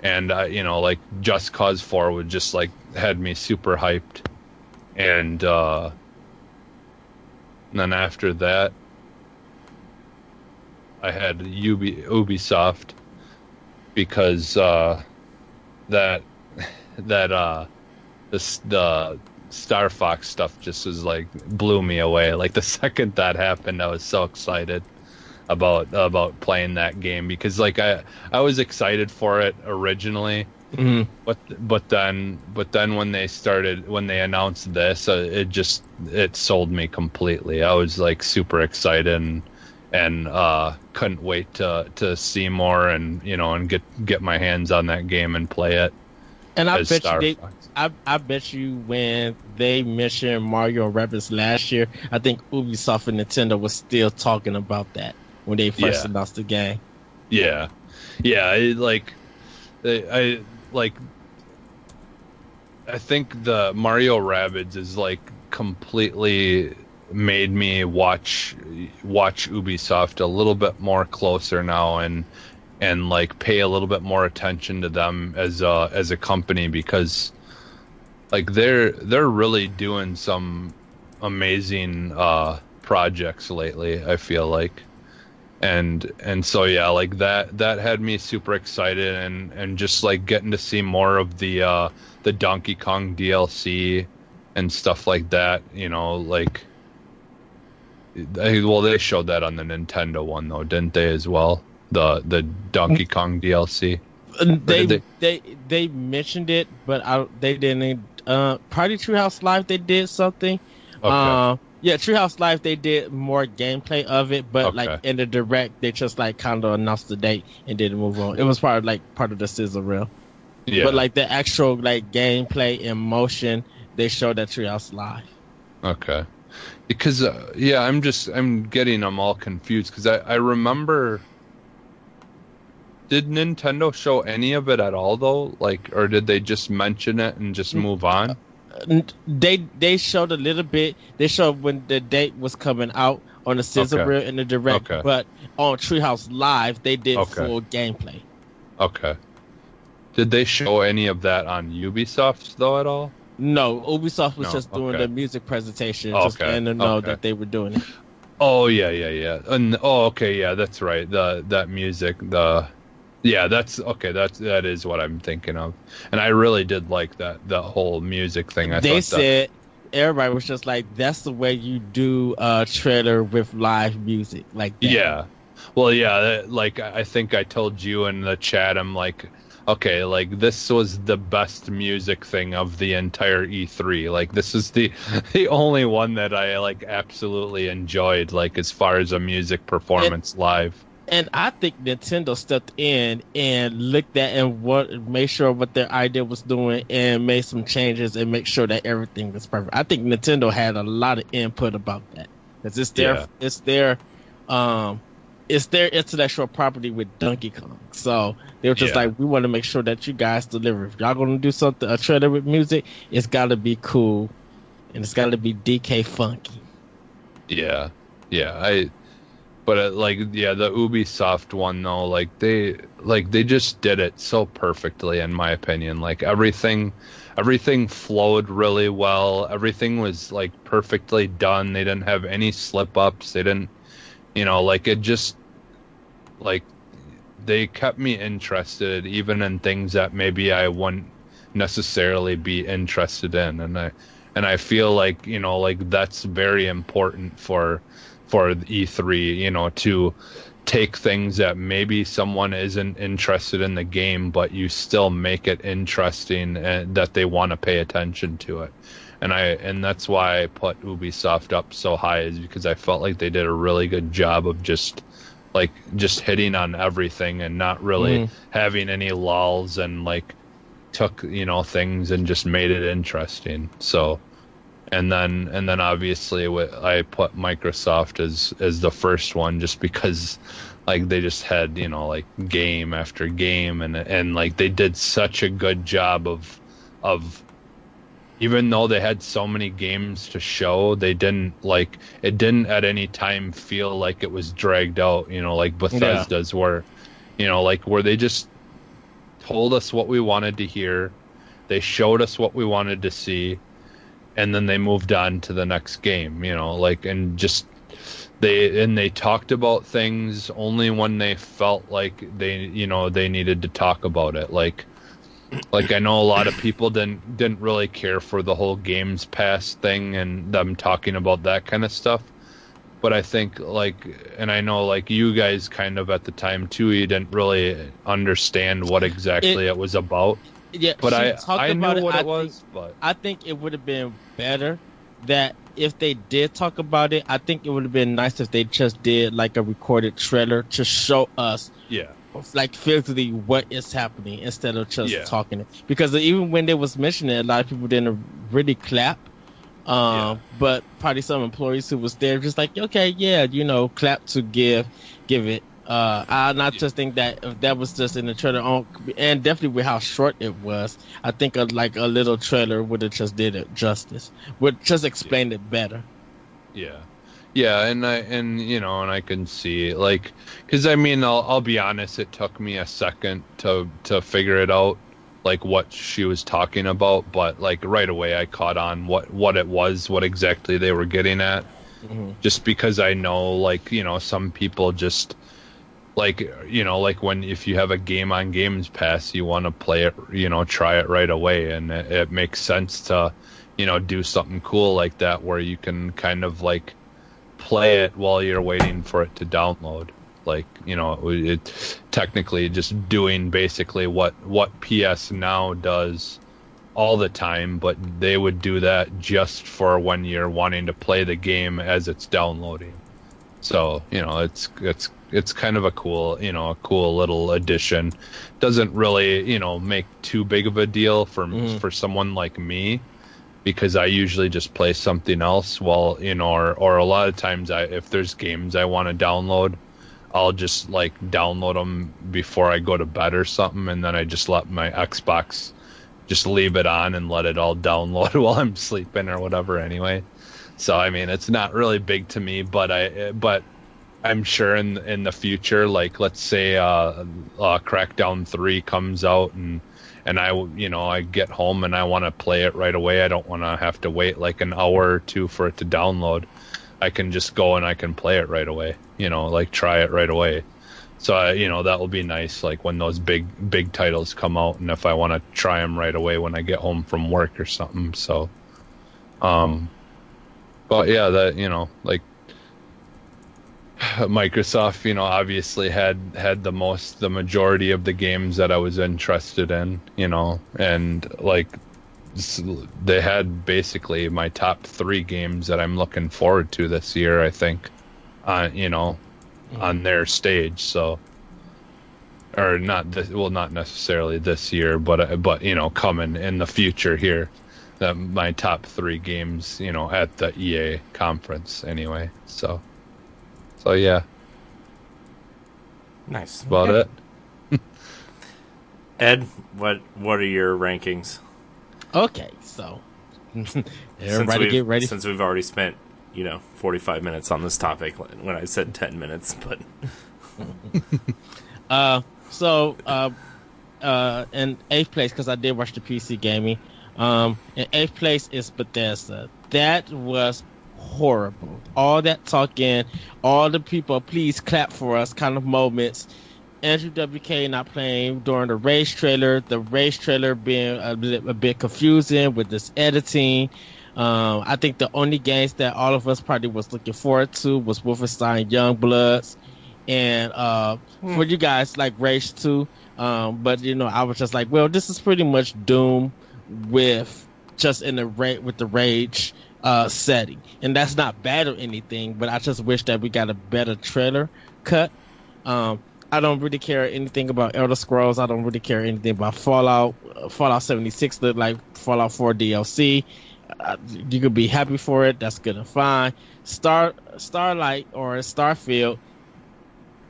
And I, you know like just cause 4 would just like had me super hyped. And uh then after that i had Ubi, ubisoft because uh that that uh this the Star Fox stuff just was like blew me away. Like the second that happened, I was so excited about about playing that game because like I I was excited for it originally, hmm but but then but then when they started when they announced this, uh, it just it sold me completely. I was like super excited and and uh couldn't wait to to see more and you know and get get my hands on that game and play it And I bet Star you they, I, I bet you when they mentioned Mario Rabbids last year, I think Ubisoft and Nintendo was still talking about that when they first Yeah. announced the game. Yeah, yeah. It, like, I, I like. I think the Mario Rabbids is like completely made me watch watch Ubisoft a little bit more closer now and and like pay a little bit more attention to them as a as a company because like they're they're really doing some amazing uh projects lately I feel like. And and so yeah like that that had me super excited and and just like getting to see more of the uh the donkey kong dlc and stuff like that you know like well they showed that on the nintendo one though didn't they as well the the donkey kong dlc And They, they they mentioned it, but I, they didn't. Uh, Party Treehouse Live they did something. okay Uh, Yeah, Treehouse Live they did more gameplay of it, but Okay. like in the direct they just like kind of announced the date and didn't move on. It was part of like part of the sizzle reel. Yeah. But like the actual like gameplay in motion, they showed that Treehouse Live. Okay. Because uh, yeah, I'm just I'm getting them all confused because I I remember. Did Nintendo show any of it at all though? Like, or did they just mention it and just move on? They they showed a little bit. They showed when the date was coming out on the sizzle Okay. reel in the direct, Okay. but on Treehouse Live they did Okay. full gameplay. Okay. Did they show any of that on Ubisoft though at all? No, Ubisoft was No, just doing okay. the music presentation, Okay, just letting them know okay. that they were doing it. Oh yeah, yeah, yeah. And oh, okay, yeah, that's right. The that music, the yeah, that's okay. That's that is what I'm thinking of. And I really did like that the whole music thing. I they thought that, said everybody was just like, "That's the way you do a trailer with live music, like that. yeah. Well, yeah, that- like I think I told you in the chat. I'm like, okay, like this was the best music thing of the entire E3. Like this is the the only one that I like absolutely enjoyed. Like as far as a music performance live. And I think Nintendo stepped in and looked at and what made sure what their idea was doing and made some changes and make sure that everything was perfect. I think Nintendo had a lot of input about that because it's their Yeah. it's their um it's their intellectual property with Donkey Kong. So they were just Yeah. like, we want to make sure that you guys deliver. If y'all gonna do something a trailer with music, it's got to be cool and it's got to be DK funky. Yeah, yeah. I, but uh, like, yeah, the Ubisoft one though, like they, like they just did it so perfectly, in my opinion. Like everything, everything flowed really well. Everything was like perfectly done. They didn't have any slip ups. They didn't, you know, like it just, like, they kept me interested even in things that maybe I wouldn't necessarily be interested in, and I and I feel like you know like that's very important for for E3 you know to take things that maybe someone isn't interested in the game but you still make it interesting and that they want to pay attention to it. And I and that's why I put Ubisoft up so high is because I felt like they did a really good job of just like just hitting on everything and not really Mhm. having any lulls and like took you know things and just made it interesting so and then and then obviously wi- I put Microsoft as as the first one just because like they just had you know like game after game and and like they did such a good job of of even though they had so many games to show they didn't like it didn't at any time feel like it was dragged out you know like Bethesda's were. You know like where they just told us what we wanted to hear they showed us what we wanted to see and then they moved on to the next game you know like and just they and they talked about things only when they felt like they you know they needed to talk about it like like I know a lot of people didn't didn't really care for the whole games pass thing and them talking about that kind of stuff. But I think like and I know like you guys kind of at the time too you didn't really understand what exactly it, was about. Yeah, but I talked I knew about what I it think- was but I think it would have been better that if they did talk about it, I think it would have been nice if they just did like a recorded trailer to show us yeah like physically what is happening instead of just Yeah. talking it. Because even when they was mentioning it, a lot of people didn't really clap. Um, Yeah. but probably some employees who was there just like, okay, yeah, you know, clap to give, give it. Uh, I not Yeah. just think that if that was just in the trailer on, and definitely with how short it was, I think a, like a little trailer would have just did it justice, would just explained it better. Yeah, yeah, and I and you know, and I can see it. like, because I mean, I'll I'll be honest, it took me a second to to figure it out, like what she was talking about, but like right away I caught on what what it was, what exactly they were getting at, Mhm. just because I know like you know some people just like you know like when if you have a game on games pass you want to play it you know try it right away and it, it makes sense to you know do something cool like that where you can kind of like play it while you're waiting for it to download like you know it, it technically just doing basically what what ps now does all the time, but they would do that just for when you're wanting to play the game as it's downloading. So you know, it's it's it's kind of a cool you know a cool little addition. Doesn't really you know make too big of a deal for Mhm. for someone like me because I usually just play something else. while you know, or or a lot of times I if there's games I want to download. I'll just like download them before I go to bed or something, and then I just let my Xbox just leave it on and let it all download while I'm sleeping or whatever. Anyway, so I mean, it's not really big to me, but I but I'm sure in in the future, like let's say uh, uh Crackdown three comes out and and I you know I get home and I want to play it right away. I don't want to have to wait like an hour or two for it to download. I can just go and I can play it right away. You know, like try it right away. So I, you know that will be nice. Like when those big big titles come out, and if I want to try them right away when I get home from work or something. So, um, but yeah, that you know, like Microsoft, you know, obviously had had the most, the majority of the games that I was interested in, you know, and like they had basically my top three games that I'm looking forward to this year. I think, uh, you know, on their stage. So, or not this, well, not necessarily this year, but uh, but you know, coming in the future here. That my top three games, you know, at the EA conference anyway. So, so yeah, Nice. that's about it. Ed, what what are your rankings? Okay, so Since everybody we've- get ready. Since we've already spent, you know, 45 minutes on this topic when I said 10 minutes, but Uh, so uh, uh, in eighth place because I did watch the PC gaming. Um, in eighth place is Bethesda. That was horrible. All that talking, all the people, please clap for us kind of moments. Andrew WK not playing during the Rage trailer. The Rage trailer being a bit, a bit confusing with this editing. Um, I think the only games that all of us probably was looking forward to was Wolfenstein Youngbloods and uh for you guys like Rage 2 um but you know I was just like well this is pretty much Doom with just in the rate with the Rage uh setting. And that's not bad or anything but I just wish that we got a better trailer cut. Um I don't really care anything about Elder Scrolls. I don't really care anything about Fallout. Fallout 76 look like Fallout 4 DLC uh, you could be happy for it. That's good and fine. Star Starlight or Starfield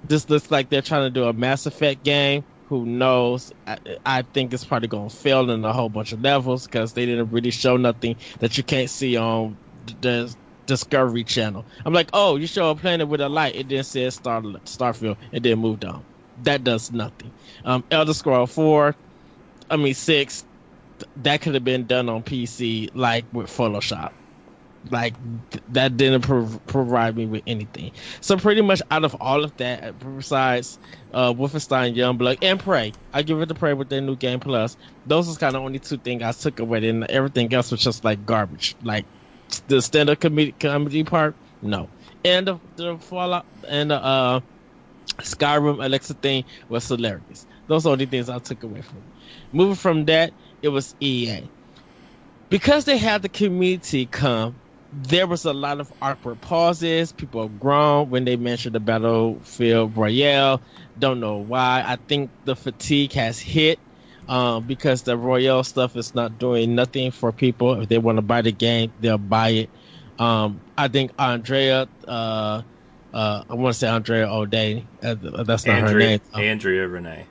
this looks like they're trying to do a Mass Effect game. Who knows? I, I think it's probably going to fail in a whole bunch of levels because they didn't really show nothing that you can't see on the Discovery Channel. I'm like, oh, you show a planet with a light. It then says Star Starfield, and then moved on. That does nothing. Um, Elder Scroll Four, I mean Six, that could have been done on PC like with Photoshop like th- that didn't prov- provide me with anything. So pretty much out of all of that, besides uh, Wolfenstein Youngblood and Prey, I give it to Prey with their new game plus. Those was kind of only two things I took away, and everything else was just like garbage. Like the stand-up comedy comedy part, no, and the, the Fallout and the uh, Skyrim Alexa thing was hilarious. Those are the only things I took away from. Moving from that, it was EA because they had the community come there was a lot of awkward pauses. People groaned when they mentioned the Battlefield Royale. Don't know why. I think the fatigue has hit um, because the Royale stuff is not doing nothing for people. If they want to buy the game, they'll buy it. Um, I think Andrea, uh, uh, I want to say Andrea O'Day. Uh, that's not her Andrea, name. Andrea Rene.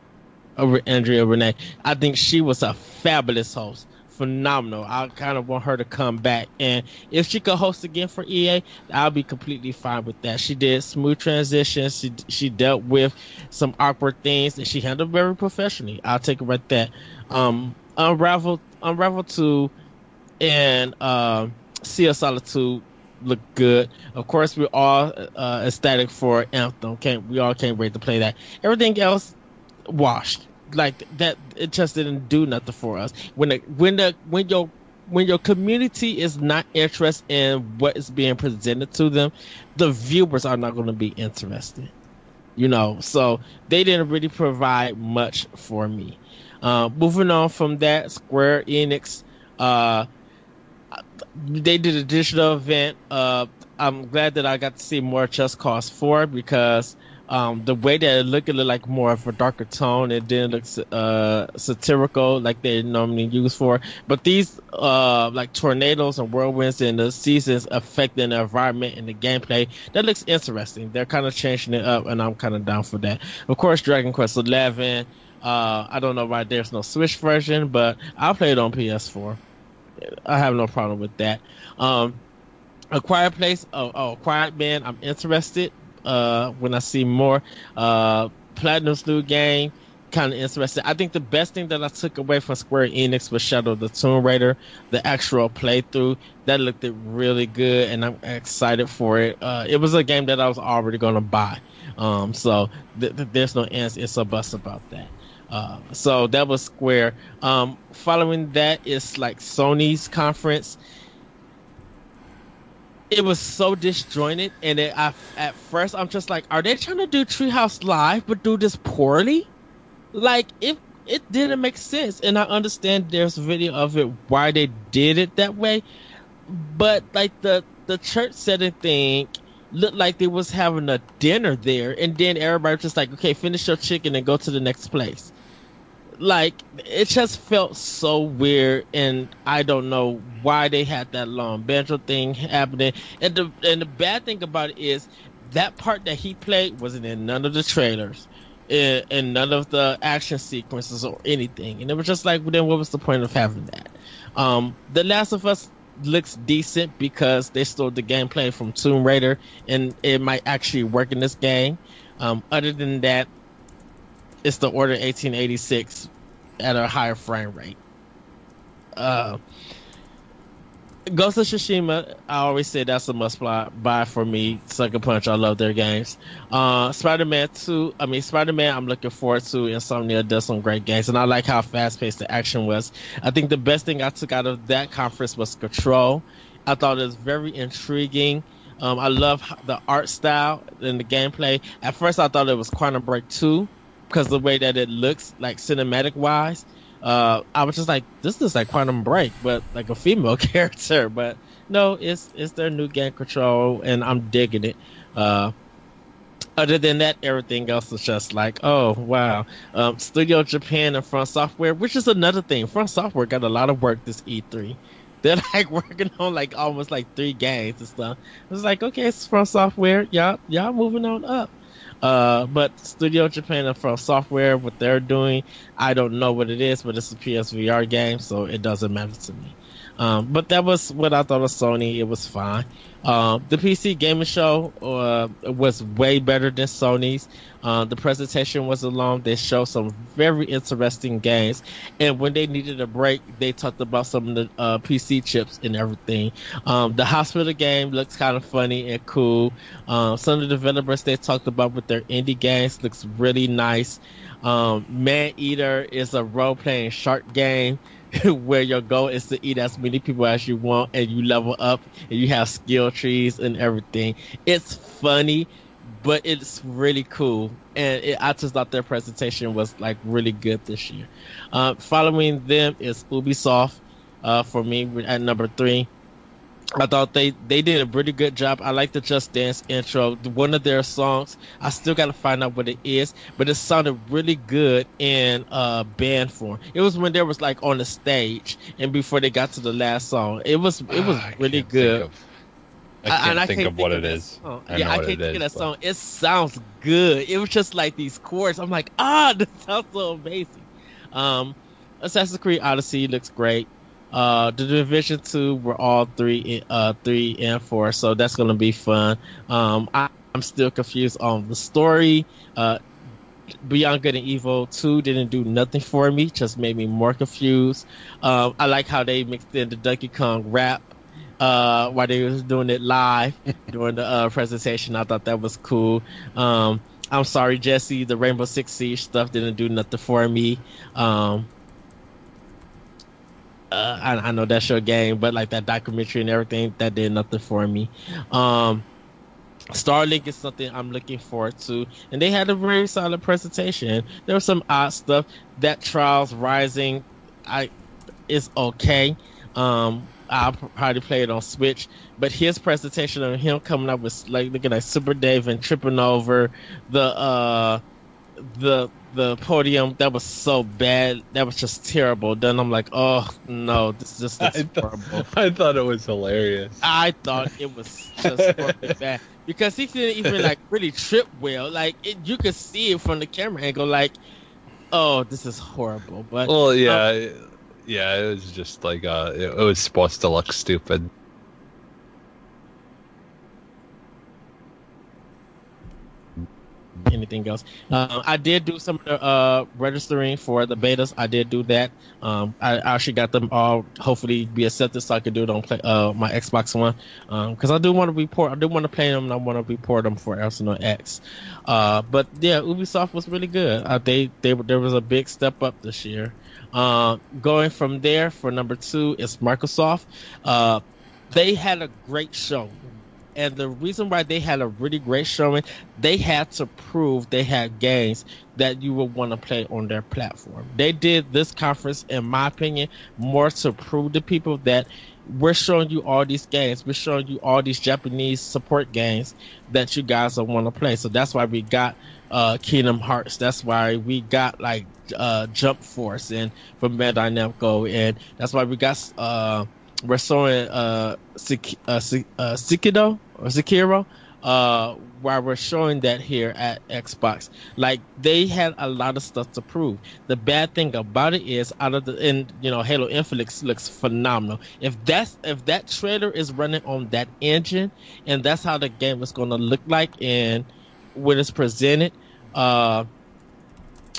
Andrea Rene. I think she was a fabulous host. Phenomenal. I kind of want her to come back. And if she could host again for EA, I'll be completely fine with that. She did smooth transitions. She she dealt with some awkward things and she handled very professionally. I'll take it right there. Um, Unravel, Unravel 2 and uh, Sea of Solitude look good. Of course, we're all uh, ecstatic for Anthem. Can't we all can't wait to play that. Everything else washed like that. It just didn't do nothing for us. When the when the when your when your community is not interested in what is being presented to them, the viewers are not going to be interested. You know, so they didn't really provide much for me. Uh, moving on from that, Square Enix Uh, they did a digital event. Uh, I'm glad that I got to see more Just Cause 4 because um, the way that it looked, it looked like more of a darker tone. It didn't look uh, satirical like they normally use for. But these uh, like tornadoes and whirlwinds in the seasons affecting the environment and the gameplay, that looks interesting. They're kind of changing it up, and I'm kind of down for that. Of course, Dragon Quest 11. Uh, I don't know why there's no Switch version, but I played on PS4. I have no problem with that. Um, a Quiet Place, oh, oh, Quiet Man, I'm interested uh, when I see more. Uh, Platinum's new game, kind of interesting. I think the best thing that I took away from Square Enix was Shadow the Tomb Raider, the actual playthrough. That looked really good, and I'm excited for it. Uh, it was a game that I was already going to buy. Um, so th- th- there's no answer, it's a bust about that. Uh, so that was Square. Um, following that is like Sony's conference it was so disjointed, and it, I, at first I'm just like, are they trying to do Treehouse Live but do this poorly? Like it, it didn't make sense, and I understand there's video of it why they did it that way, but like the the church setting thing looked like they was having a dinner there, and then everybody was just like, okay, finish your chicken and go to the next place like it just felt so weird and i don't know why they had that long banjo thing happening. And the and the bad thing about it is that part that he played wasn't in none of the trailers and, none of the action sequences or anything. And it was just like well, then what was the point of having that? Um the last of us looks decent because they stole the gameplay from tomb raider and it might actually work in this game. Um other than that it's the Order 1886 at a higher frame rate. Uh, Ghost of Tsushima, I always say that's a must buy for me. Sucker Punch, I love their games. Uh, Spider Man 2, I mean, Spider Man, I'm looking forward to. Insomniac does some great games, and I like how fast paced the action was. I think the best thing I took out of that conference was Control. I thought it was very intriguing. Um, I love the art style and the gameplay. At first, I thought it was Quantum Break 2 because the way that it looks, like cinematic wise, uh, I was just like, this is like Quantum Break, but like a female character. But no, it's it's their new game control, and I'm digging it. Uh, other than that, everything else is just like, oh wow. Um, Studio Japan and FromSoftware, which is another thing. FromSoftware got a lot of work this E3. They're like working on like almost like three games and stuff. It's like, okay, it's From Software. Y'all, y'all moving on up. Uh, but Studio Japan and From Software, what they're doing, I don't know what it is, but it's a PSVR game, so it doesn't matter to me. Um, but that was what I thought of Sony. It was fine. Uh, the PC gaming show uh, was way better than Sony's. Uh, the presentation was long. They showed some very interesting games, and when they needed a break, they talked about some of the uh, PC chips and everything. Um, the hospital game looks kind of funny and cool. Uh, some of the developers they talked about with their indie games looks really nice. Um, Man Eater is a role playing shark game where your goal is to eat as many people as you want and you level up and you have skill trees and everything. It's funny, but it's really cool. And it, I just thought their presentation was like really good this year. Uh, following them is Ubisoft uh, for me at number three. I thought they, they did a pretty good job. I like the Just Dance intro. One of their songs, I still got to find out what it is, but it sounded really good in uh, band form. It was when they was like on the stage and before they got to the last song. It was it was really good. Of, I can't I, think, I can't of what it is. I yeah, I can't think is, of that but... song. It sounds good. It was just like these chords. I'm like, ah, this sounds so amazing. Um, Assassin's Creed Odyssey looks great. Uh, the Division Two were all three, uh, three and four, so that's gonna be fun. Um, I, am still confused on the story. Uh, Beyond Good and Evil 2 didn't do nothing for me, just made me more confused. Um, I like how they mixed in the Donkey Kong rap uh, while they was doing it live during the uh, presentation. I thought that was cool. Um, I'm sorry, Jesse, the Rainbow Six Siege stuff didn't do nothing for me. Um, uh, I, I, know that's your game, but like that documentary and everything, that did nothing for me. Um, Starlink is something I'm looking forward to, and they had a very solid presentation. There was some odd stuff. That Trials Rising, I is okay. Um, I'll probably play it on Switch. But his presentation of him coming up with like looking at Super Dave and tripping over the uh the the podium that was so bad. That was just terrible. Then i'm like oh no this just I, th- horrible. I thought it was hilarious. i thought it was just bad. Because he didn't even like really trip well. Like it, you could see it from the camera angle like oh this is horrible. But Well, yeah, yeah, it was just like uh, it, it was supposed to look stupid. Anything else. Um, I did do some of the uh, registering for the betas. I did do that. Um, I, I actually got them all hopefully be accepted so I could do it on play, uh, my Xbox One. Because I do want to report, I do want to play them and I want to report them for Arsenal X. Uh, but yeah, Ubisoft was really good. Uh, they, they there was a big step up this year. Uh, going from there for number two is Microsoft. Uh, they had a great show and the reason why they had a really great showing, they had to prove they had games that you would want to play on their platform. They did this conference, in my opinion, more to prove to people that we're showing you all these games, we're showing you all these Japanese support games that you guys want to play. So that's why we got uh, Kingdom Hearts. That's why we got like uh, Jump Force and from Bandai Namco, and that's why we got. Uh, we're showing uh, Sik- uh, uh, Sikido or Sekiro, uh, where we're showing that here at Xbox. Like they had a lot of stuff to prove. The bad thing about it is out of the and you know Halo Infinite looks phenomenal. If that's if that trailer is running on that engine and that's how the game is going to look like and when it's presented, uh,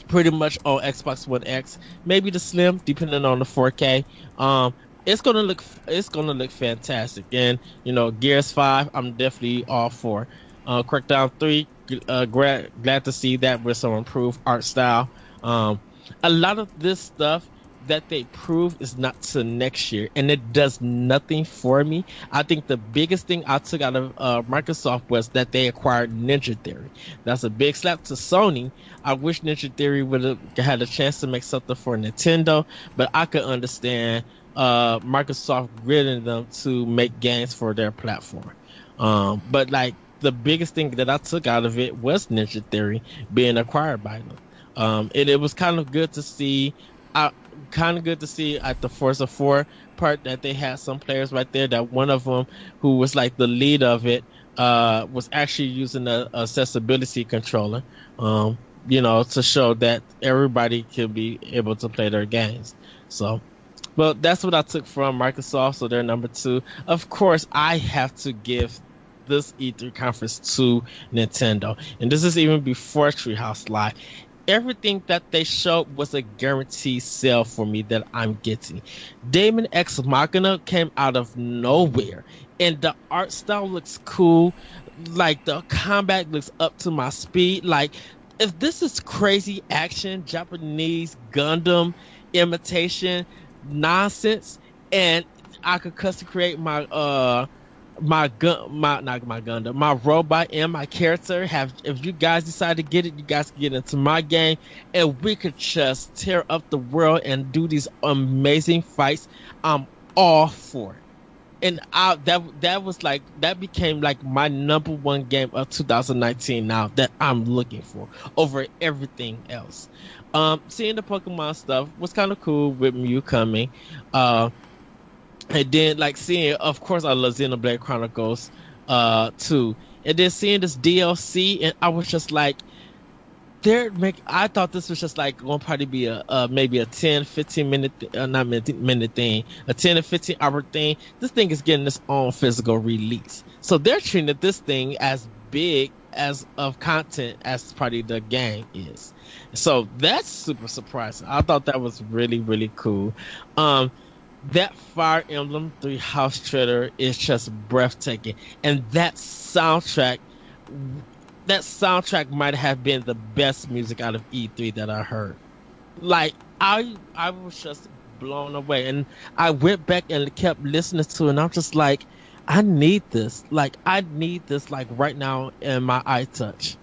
pretty much on Xbox One X, maybe the Slim, depending on the 4K. Um, it's gonna look it's gonna look fantastic. And you know, Gears Five, I'm definitely all for. Uh, Crackdown Three, uh, glad glad to see that with some improved art style. Um, a lot of this stuff that they prove is not to next year, and it does nothing for me. I think the biggest thing I took out of uh, Microsoft was that they acquired Ninja Theory. That's a big slap to Sony. I wish Ninja Theory would have had a chance to make something for Nintendo, but I could understand uh, Microsoft gritting them to make games for their platform. Um, but like the biggest thing that I took out of it was Ninja Theory being acquired by them. Um, and it was kind of good to see. I kind of good to see at the Forza 4 part that they had some players right there. That one of them, who was like the lead of it, uh, was actually using a accessibility controller. Um, you know, to show that everybody can be able to play their games. So well, that's what I took from Microsoft. So they're number two. Of course, I have to give this E3 conference to Nintendo, and this is even before Treehouse Live. Everything that they showed was a guaranteed sale for me that I'm getting. Daemon X Machina came out of nowhere, and the art style looks cool. Like the combat looks up to my speed. Like if this is crazy action, Japanese Gundam imitation, nonsense and I could custom create my uh my gun my not my gun my robot and my character have if you guys decide to get it you guys can get into my game and we could just tear up the world and do these amazing fights. I'm all for it. And I, that that was like that became like my number one game of 2019 now that i'm looking for over everything else um, seeing the Pokemon stuff was kind of cool with Mew coming. Uh, and then like seeing, of course, I love Xenoblade Chronicles uh, too. And then seeing this DLC, and I was just like, there make I thought this was just like going to probably be a uh, maybe a 10 15 minute uh, not minute, minute thing a 10 to 15 hour thing this thing is getting its own physical release so they're treating this thing as big as of content as probably the game is so that's super surprising. I thought that was really, really cool. Um, that Fire Emblem Three House trailer is just breathtaking, and that soundtrack, that soundtrack might have been the best music out of E3 that I heard. Like I, I was just blown away, and I went back and kept listening to it, and I'm just like, I need this. Like I need this, like right now in my iTouch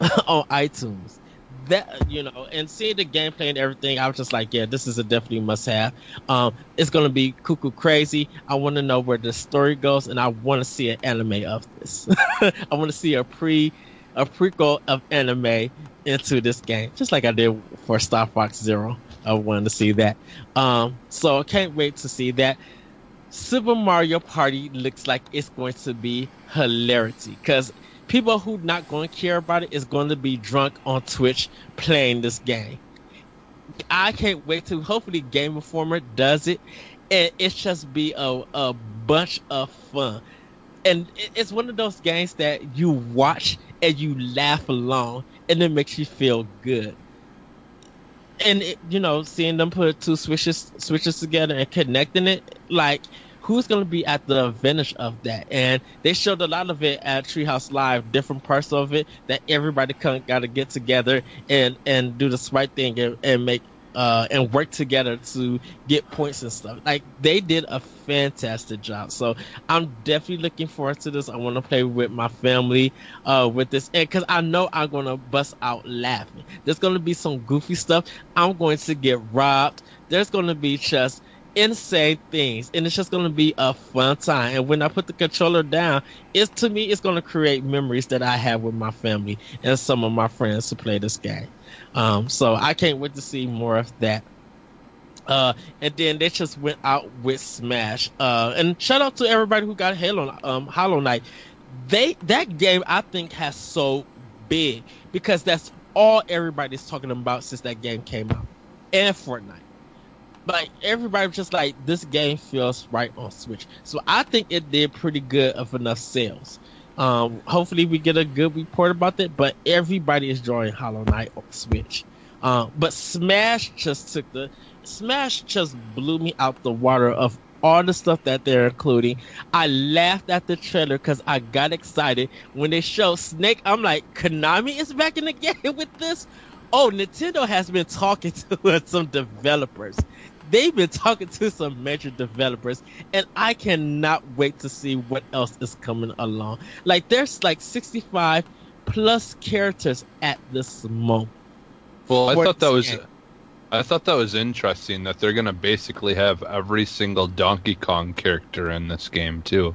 on iTunes that you know, and seeing the gameplay and everything, I was just like, yeah, this is a definitely must have. Um, it's gonna be cuckoo crazy. I want to know where the story goes, and I want to see an anime of this. I want to see a pre, a prequel of anime into this game, just like I did for Star Fox Zero. I wanted to see that. Um, so I can't wait to see that. Super Mario Party looks like it's going to be hilarity because people who not going to care about it is going to be drunk on Twitch playing this game. I can't wait to hopefully Game Informer does it and it's just be a, a bunch of fun. And it's one of those games that you watch and you laugh along and it makes you feel good. And it, you know, seeing them put two switches switches together and connecting it, like who's going to be at the advantage of that? And they showed a lot of it at Treehouse Live, different parts of it that everybody got to get together and and do the right thing and, and make uh, and work together to get points and stuff. Like they did a fantastic job. So I'm definitely looking forward to this. I want to play with my family uh, with this, and because I know I'm gonna bust out laughing. There's gonna be some goofy stuff. I'm going to get robbed. There's gonna be just insane things and it's just going to be a fun time. And when i put the controller down it's to me it's going to create memories that i have with my family and some of my friends to play this game. Um, so i can't wait to see more of that. Uh, and then they just went out with smash. Uh, and shout out to everybody who got halo um, hollow knight. They that game i think has so big because that's all everybody's talking about since that game came out. And fortnite like everybody was just like this game feels right on Switch. So I think it did pretty good of enough sales. Um, hopefully we get a good report about that. But everybody is drawing Hollow Knight on Switch. Um, but Smash just took the Smash just blew me out the water of all the stuff that they're including. I laughed at the trailer because I got excited when they showed Snake. I'm like, Konami is back in the game with this. Oh, Nintendo has been talking to some developers they've been talking to some major developers, and I cannot wait to see what else is coming along. Like there's like 65 plus characters at this moment. Well, I thought that was. I thought that was interesting that they're gonna basically have every single Donkey Kong character in this game too.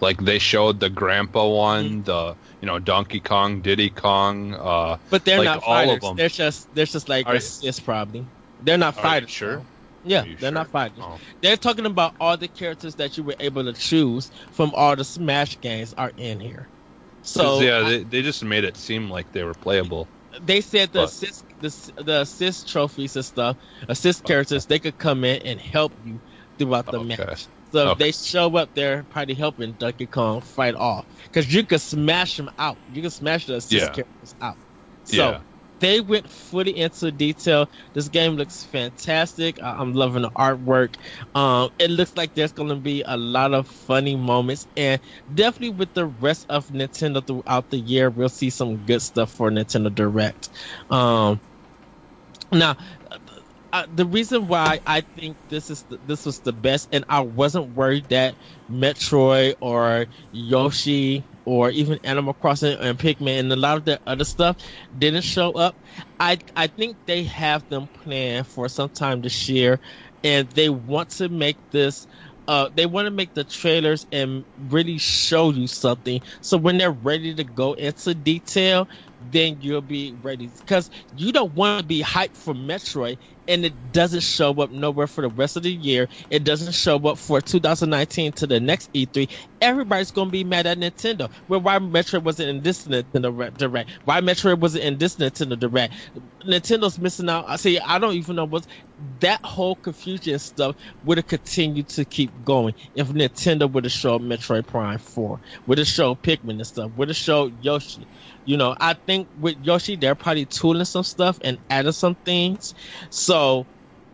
Like they showed the Grandpa one, mm-hmm. the you know Donkey Kong, Diddy Kong, uh, but they're like not fighters. all of them. They're just they're just like assists probably. They're not fighters. Sure. Yeah, they're sure? not fighters. Oh. They're talking about all the characters that you were able to choose from all the Smash games are in here. So yeah, they, they just made it seem like they were playable. They said the but, assist the, the assist trophies and stuff, assist characters, okay. they could come in and help you throughout the okay. match. So okay. if they show up there, probably helping Donkey Kong fight off because you can smash them out. You can smash the assist yeah. characters out. So yeah they went fully into detail. This game looks fantastic. I'm loving the artwork. Um, it looks like there's going to be a lot of funny moments, and definitely with the rest of Nintendo throughout the year, we'll see some good stuff for Nintendo Direct. Um, now, uh, the reason why I think this is the, this was the best, and I wasn't worried that Metroid or Yoshi or even Animal Crossing and Pikmin and a lot of the other stuff didn't show up. I I think they have them planned for some time this year, and they want to make this. Uh, they want to make the trailers and really show you something. So when they're ready to go into detail, then you'll be ready. Because you don't want to be hyped for Metroid and it doesn't show up nowhere for the rest of the year. It doesn't show up for 2019 to the next E3. Everybody's gonna be mad at Nintendo. Well, why Metroid wasn't in this Nintendo Direct? Why Metroid wasn't in this Nintendo Direct? Nintendo's missing out. I see. I don't even know what that whole confusion stuff would have continued to keep going if Nintendo would have showed Metroid Prime 4, would have showed Pikmin and stuff, would have showed Yoshi you know, I think with Yoshi, they're probably tooling some stuff and adding some things. So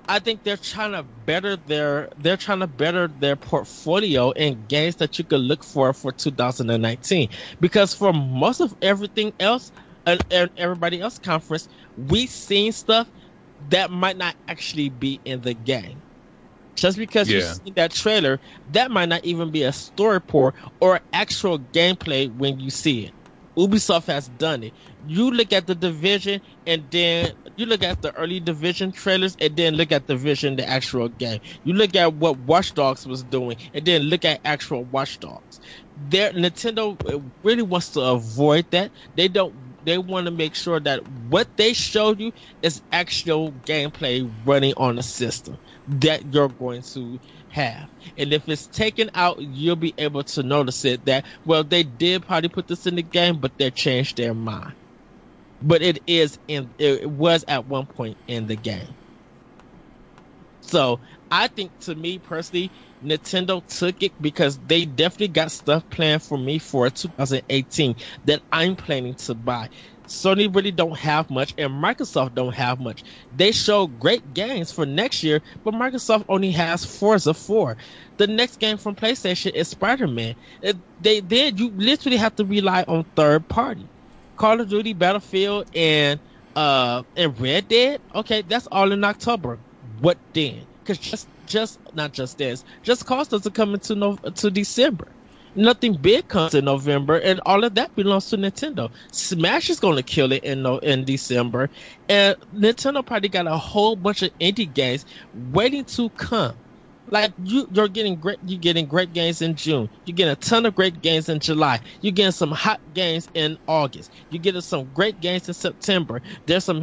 I think they're trying to better their they're trying to better their portfolio and games that you could look for for 2019. Because for most of everything else and, and everybody else conference, we seen stuff that might not actually be in the game. Just because yeah. you see that trailer, that might not even be a story port or actual gameplay when you see it. Ubisoft has done it. You look at the division and then you look at the early division trailers and then look at the vision, the actual game. You look at what Watch Dogs was doing and then look at actual Watch Dogs. Nintendo really wants to avoid that. They don't. They want to make sure that what they showed you is actual gameplay running on the system that you're going to have. And if it's taken out, you'll be able to notice it that, well, they did probably put this in the game, but they changed their mind. But it is in, it was at one point in the game. So I think to me personally, Nintendo took it because they definitely got stuff planned for me for 2018 that I'm planning to buy. Sony really don't have much, and Microsoft don't have much. They show great games for next year, but Microsoft only has Forza 4. The next game from PlayStation is Spider-Man. They then you literally have to rely on third party. Call of Duty, Battlefield, and uh and Red Dead. Okay, that's all in October. What then? Because just just not just this, just Cause doesn't come into no, to December nothing big comes in November, and all of that belongs to Nintendo. Smash is going to kill it in in December, and Nintendo probably got a whole bunch of indie games waiting to come. Like you, you're getting great. You're getting great games in June. You're getting a ton of great games in July. You're getting some hot games in August. You're getting some great games in September. There's some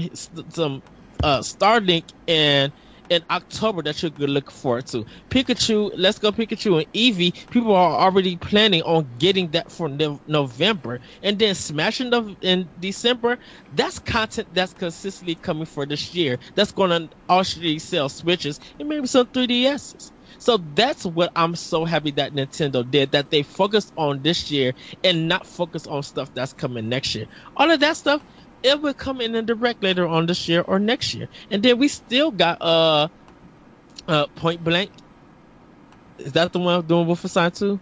some uh, Starlink and in October that you could look forward to. Pikachu, Let's Go Pikachu and Eevee, people are already planning on getting that for no- November. And then Smashing the, in December, that's content that's consistently coming for this year. That's going to actually sell Switches and maybe some 3DSs. So that's what I'm so happy that Nintendo did, that they focused on this year and not focus on stuff that's coming next year. All of that stuff, it will come in a direct later on this year or next year. And then we still got uh uh Point Blank. Is that the one I'm doing Wolfenstein 2?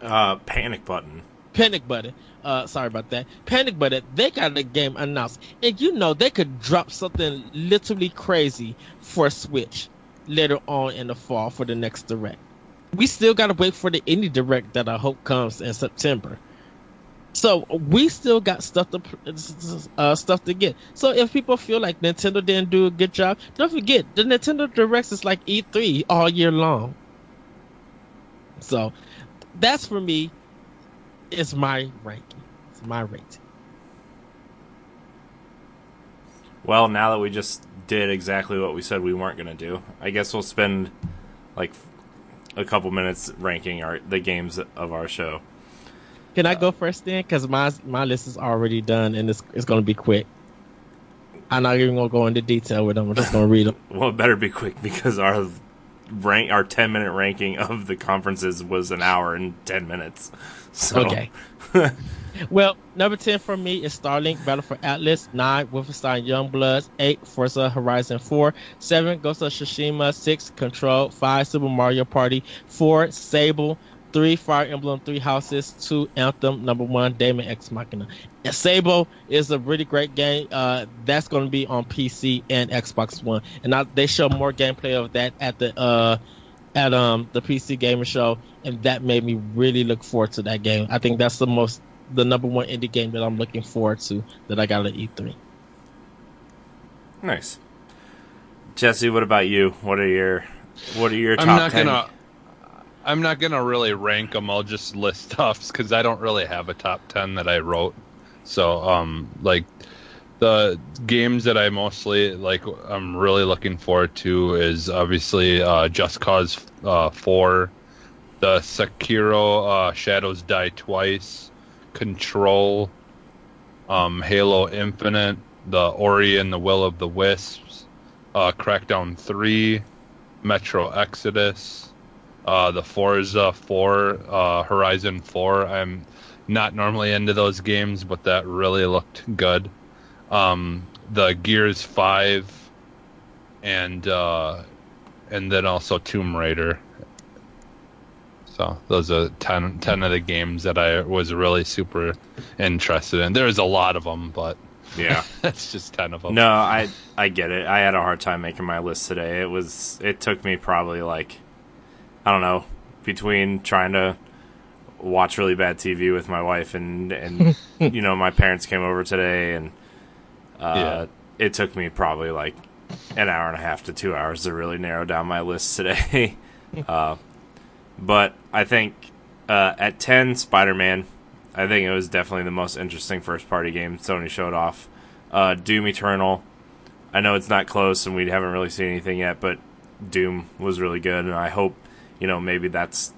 Uh Panic Button. Panic Button. Uh sorry about that. Panic Button, they got the game announced. And you know they could drop something literally crazy for Switch later on in the fall for the next direct. We still gotta wait for the indie direct that I hope comes in September. So we still got stuff to uh, stuff to get. So if people feel like Nintendo didn't do a good job, don't forget the Nintendo Directs is like E3 all year long. So that's for me. It's my ranking. It's my rating. Well, now that we just did exactly what we said we weren't going to do, I guess we'll spend like a couple minutes ranking our the games of our show. Can I uh, go first then? Because my my list is already done and it's it's gonna be quick. I'm not even gonna go into detail with them. I'm just gonna read them. well, it better be quick because our rank our 10 minute ranking of the conferences was an hour and 10 minutes. So. Okay. well, number 10 for me is Starlink Battle for Atlas, 9 Wolfenstein Youngbloods, 8 Forza Horizon 4, 7 Ghost of Tsushima, 6 Control, 5 Super Mario Party, 4 Sable, three Fire Emblem Three Houses, two Anthem, number one Daemon X Machina. And Sable is a really great game. Uh, that's going to be on PC and Xbox One, and I, they show more gameplay of that at the uh, at um the PC Gamer Show, and that made me really look forward to that game. I think that's the most the number one indie game that I'm looking forward to that I got at E3. Nice, Jesse. What about you? What are your what are your top I'm not 10? gonna I'm not gonna really rank them. I'll just list offs because I don't really have a top ten that I wrote. So, um, like the games that I mostly like, I'm really looking forward to is obviously uh, Just Cause uh, Four, the Sekiro uh, Shadows Die Twice, Control, um, Halo Infinite, the Ori and the Will of the Wisps, uh, Crackdown Three, Metro Exodus uh, the Forza 4, uh, Horizon 4. I'm not normally into those games, but that really looked good. Um, the Gears 5, and uh, and then also Tomb Raider. So those are 10, 10 of the games that I was really super interested in. There's a lot of them, but yeah, that's just ten of them. No, I I get it. I had a hard time making my list today. It was it took me probably like I don't know, between trying to watch really bad TV with my wife, and and you know my parents came over today, and uh, Yeah. it took me probably like an hour and a half to two hours to really narrow down my list today. uh, but I think uh, at ten, Spider Man. I think it was definitely the most interesting first party game Sony showed off. Uh, Doom Eternal. I know it's not close and we haven't really seen anything yet, but Doom was really good, and I hope you know maybe that's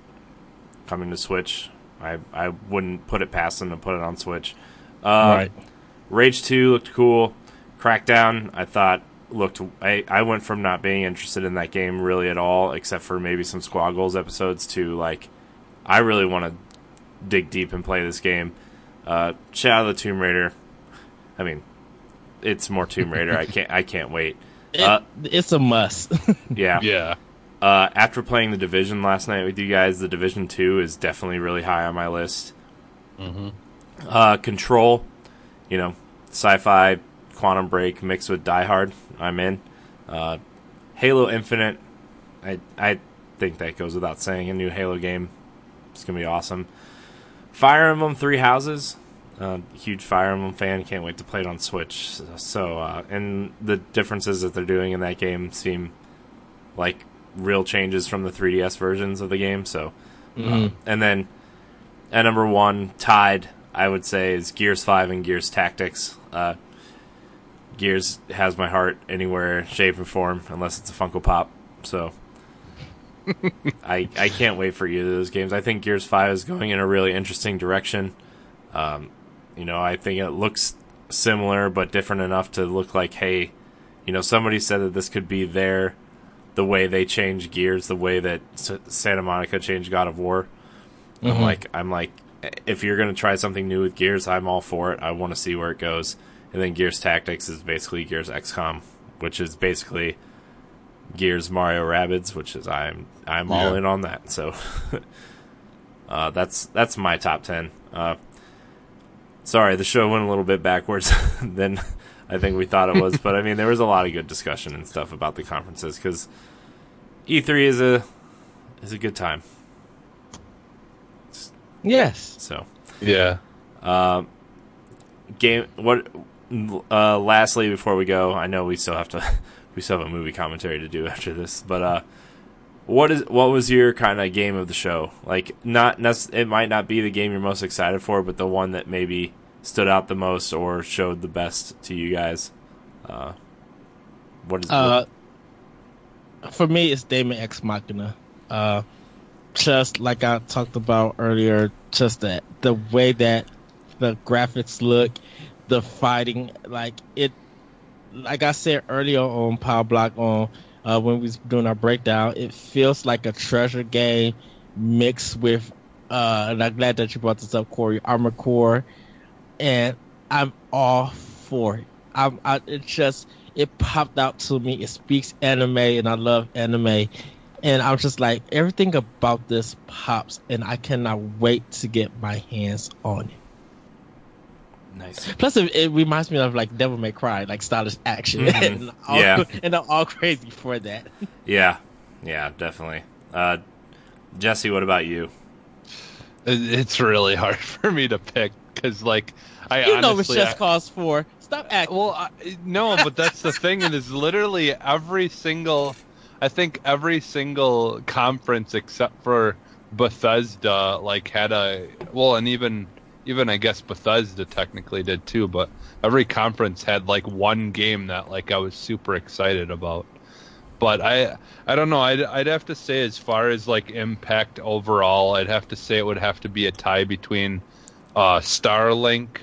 coming to Switch. I I wouldn't put it past them to put it on Switch. Uh, right. Rage Two looked cool. Crackdown, I thought looked. I I went from not being interested in that game really at all, except for maybe some Squad Goals episodes, to like I really want to dig deep and play this game. Uh, Shadow of the Tomb Raider. I mean, it's more Tomb Raider. I can't I can't wait. It- Uh, it's a must. Yeah. Yeah. Uh, after playing the Division last night with you guys, the Division Two is definitely really high on my list. Mm-hmm. Uh, Control, you know, sci-fi, Quantum Break mixed with Die Hard. I'm in. Uh, Halo Infinite, I I think that goes without saying. A new Halo game, it's gonna be awesome. Fire Emblem Three Houses, uh, huge Fire Emblem fan. Can't wait to play it on Switch. So, uh, and the differences that they're doing in that game seem like real changes from the 3DS versions of the game. So, Mhm. and then at number one, tied, I would say, is Gears 5 and Gears Tactics. Uh, Gears has my heart anywhere, shape, or form, unless it's a Funko Pop. So I I can't wait for either of those games. I think Gears 5 is going in a really interesting direction. Um, you know, I think it looks similar but different enough to look like, hey, you know, somebody said that this could be their the way they change gears, the way that S- Santa Monica changed God of War. I'm Mhm. like, I'm like, if you're gonna try something new with Gears, I'm all for it. I want to see where it goes. And then Gears Tactics is basically Gears XCOM, which is basically Gears Mario Rabbids, which is I'm I'm all in on that. So uh, that's that's my top ten. Uh, sorry, the show went a little bit backwards than I think we thought it was, but I mean there was a lot of good discussion and stuff about the conferences because E3 is a is a good time. Yes. So Yeah. um, game what uh lastly before we go i know we still have to we still have a movie commentary to do after this but uh what is what was your kind of game of the show like not nec- it might not be the game you're most excited for but the one that maybe stood out the most or showed the best to you guys uh what is Uh, for me, it's Daemon X Machina. Uh, just like I talked about earlier, just that the way that the graphics look, the fighting, like it, like I said earlier on Power Block on uh, when we was doing our breakdown, it feels like a treasure game mixed with. Uh, and I'm glad that you brought this up, Corey. Armor Core, and I'm all for it. I'm, I, it just it popped out to me. It speaks anime, and I love anime. And I was just like, everything about this pops, and I cannot wait to get my hands on it. nice Plus, it, it reminds me of like Devil May Cry, like stylish action, Mhm. and, all, Yeah. and I'm all crazy for that. yeah yeah definitely uh jesse what about you It's really hard for me to pick because, like, I You know what honestly, Chess calls for. Stop acting. Well, I, no, but that's the thing. It is literally every single. I think every single conference except for Bethesda like had a well, and even even I guess Bethesda technically did too. But every conference had like one game that like I was super excited about. But I I don't know. I'd I'd have to say as far as like impact overall, I'd have to say it would have to be a tie between uh, Starlink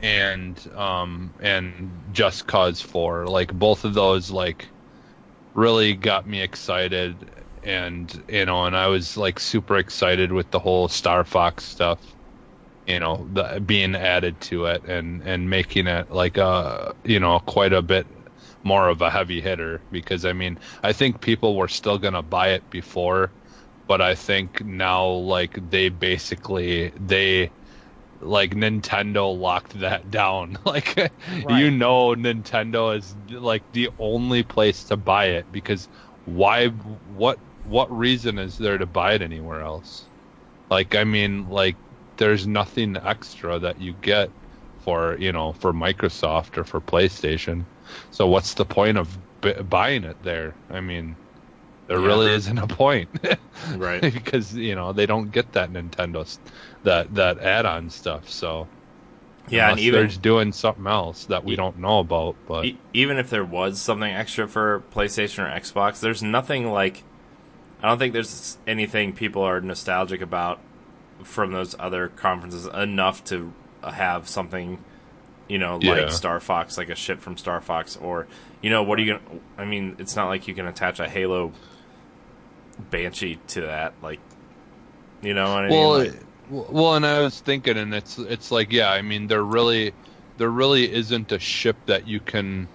and um and Just Cause 4 like both of those like really got me excited and you know and I was like super excited with the whole Star Fox stuff you know the, being added to it and and making it like a you know quite a bit more of a heavy hitter. Because I mean I think people were still going to buy it before but I think now like they basically they like Nintendo locked that down. Like you know Nintendo is like the only place to buy it because why what what reason is there to buy it anywhere else? Like I mean, like there's nothing extra that you get for you know for Microsoft or for PlayStation. So what's the point of b- buying it there? I mean, there Yeah. really isn't a point, Right. because you know they don't get that Nintendo that that add-on stuff. So Yeah, and even doing something else that we E- don't know about. But E- even if there was something extra for PlayStation or Xbox, there's nothing like. I don't think there's anything people are nostalgic about from those other conferences enough to have something, you know, like Yeah. Star Fox, like a ship from Star Fox, or you know, what are you gonna? I mean, it's not like you can attach a Halo Banshee to that, like, you know what I mean? well, Like, well, and I was thinking, and it's it's like, yeah, I mean, there really, there really isn't a ship that you can,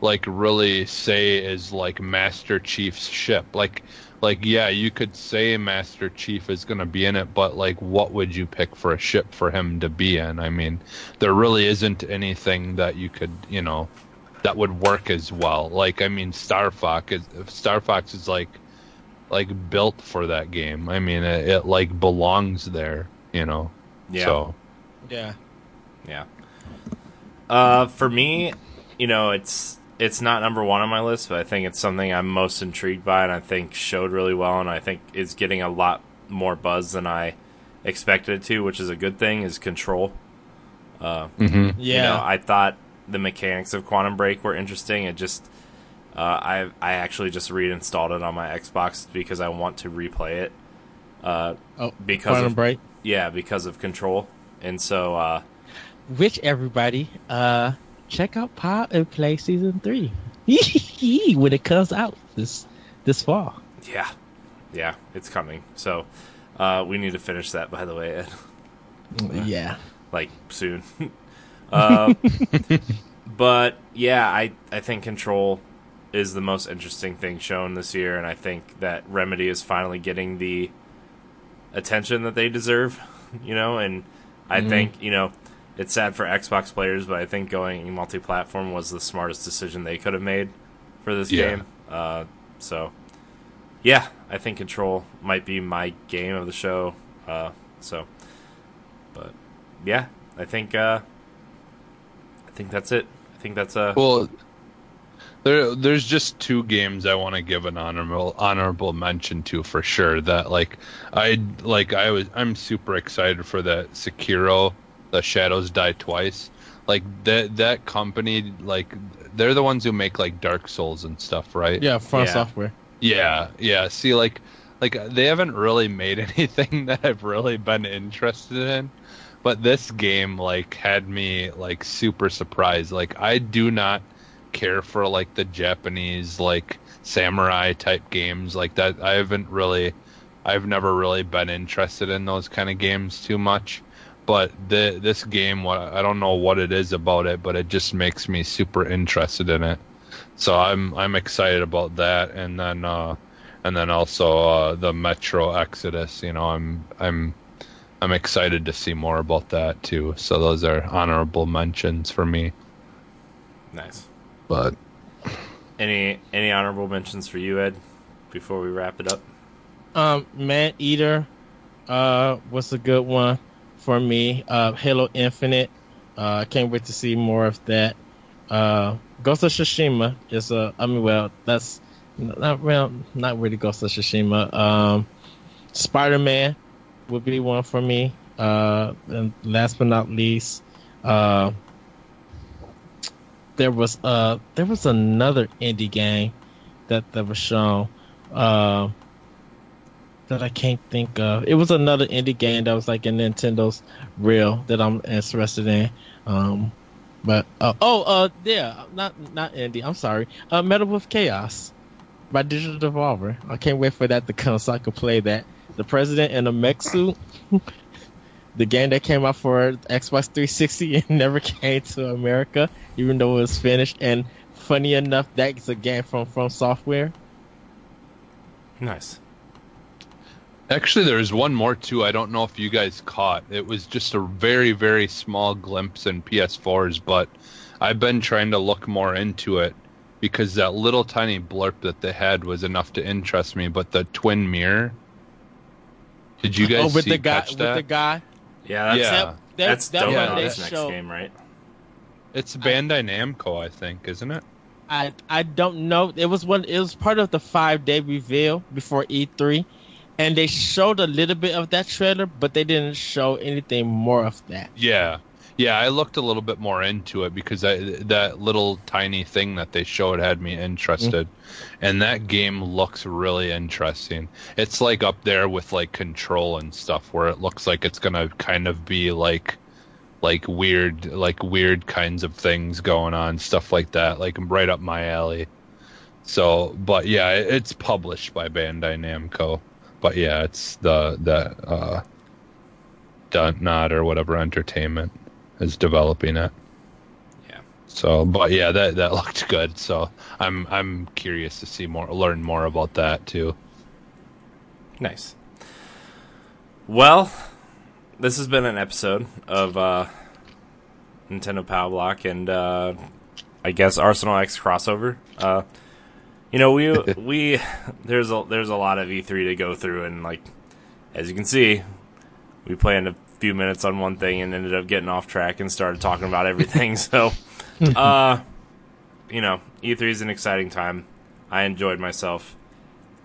like, really say is like Master Chief's ship. Like, like, yeah, you could say Master Chief is gonna be in it, but like, what would you pick for a ship for him to be in? I mean, there really isn't anything that you could, you know, that would work as well. Like, I mean, Star Fox is Star Fox is like like built for that game. I mean, it, it like belongs there, you know. yeah. So Yeah. Yeah. Uh, for me, you know, it's it's not number one on my list, but I think it's something I'm most intrigued by, and I think showed really well, and I think is getting a lot more buzz than I expected it to, which is a good thing. Is Control. Uh, mhm. Yeah. you know, I thought the mechanics of Quantum Break were interesting. It just, uh, I I actually just reinstalled it on my Xbox because I want to replay it. Uh, oh, because of, Break. yeah, because of Control, and so uh, Which everybody, uh, check out Pod and Play Season Three when it comes out this this fall. Yeah, yeah, it's coming. So uh, we need to finish that, by the way, Ed. Yeah. like soon. uh, but yeah, I I think Control is the most interesting thing shown this year, and I think that Remedy is finally getting the attention that they deserve. You know, and I Mhm. think you know it's sad for Xbox players, but I think going multi-platform was the smartest decision they could have made for this Yeah. game. Uh, so yeah, I think Control might be my game of the show. Uh, so, but yeah, I think uh, I think that's it. I think that's uh, well, there there's just two games I want to give an honorable honorable mention to for sure. That like I like I was I'm super excited for that Sekiro, the Shadows Die Twice. Like that that company like they're the ones who make like Dark Souls and stuff, right? Yeah, Front Yeah. Software. Yeah, yeah. See, like, like they haven't really made anything that I've really been interested in, but this game like had me like super surprised. Like, I do not care for like the Japanese like samurai type games like that. I haven't really, I've never really been interested in those kind of games too much. But the this game, what I don't know what it is about it, but it just makes me super interested in it. So I'm I'm excited about that, and then uh, and then also uh, the Metro Exodus. You know, I'm I'm I'm excited to see more about that too. So those are honorable mentions for me. nice. But Any any honorable mentions for you, Ed? Before we wrap it up. Um, Man Eater, uh, was a good one for me. Uh, Halo Infinite, uh, I can't wait to see more of that. Uh, Ghost of Tsushima is a, I mean, well, that's not well, not really Ghost of Tsushima. Um, Spider Man would be one for me. Uh, and last but not least, uh, there was uh there was another indie game that that was shown. Uh, that I can't think of. It was another indie game that was like in Nintendo's reel that I'm interested in. Um, but uh, oh, uh, yeah, not not indie. I'm sorry. Uh, Metal Wolf Chaos by Digital Devolver. I can't wait for that to come so I can play that. The President in a mech suit. the game that came out for Xbox 360 and never came to America, even though it was finished. And funny enough, that's a game from FromSoftware. Nice. actually, there's one more too. I don't know if you guys caught. It was just a very very small glimpse in PS4s, but I've been trying to look more into it because that little tiny blurb that they had was enough to interest me. But the twin mirror. Did you oh, guys oh, with see the guy catch with the guy. Yeah, that's Yeah. That, that, that's that dope Yeah, one on next show. game, right? It's Bandai Namco, I think, isn't it? I I don't know. It was one. It was part of the five day reveal before E3, and they showed a little bit of that trailer, but they didn't show anything more of that. Yeah. Yeah, I looked a little bit more into it because I, that little tiny thing that they showed had me interested. And that game looks really interesting. It's like up there with like Control and stuff where it looks like it's to kind of be like like weird like weird kinds of things going on, stuff like that, like right up my alley. So, but yeah, it's published by Bandai Namco. But yeah, it's the the uh or whatever entertainment is developing it. Yeah. So, but yeah, that that looked good. So I'm I'm curious to see more, learn more about that too. Nice. Well, this has been an episode of uh, Nintendo Power Block and uh, I guess Arsenal X crossover. Uh, you know, we we there's a there's a lot of E3 to go through, and like as you can see, we plan a few minutes on one thing and ended up getting off track and started talking about everything. so, uh, you know, E3 is an exciting time. I enjoyed myself.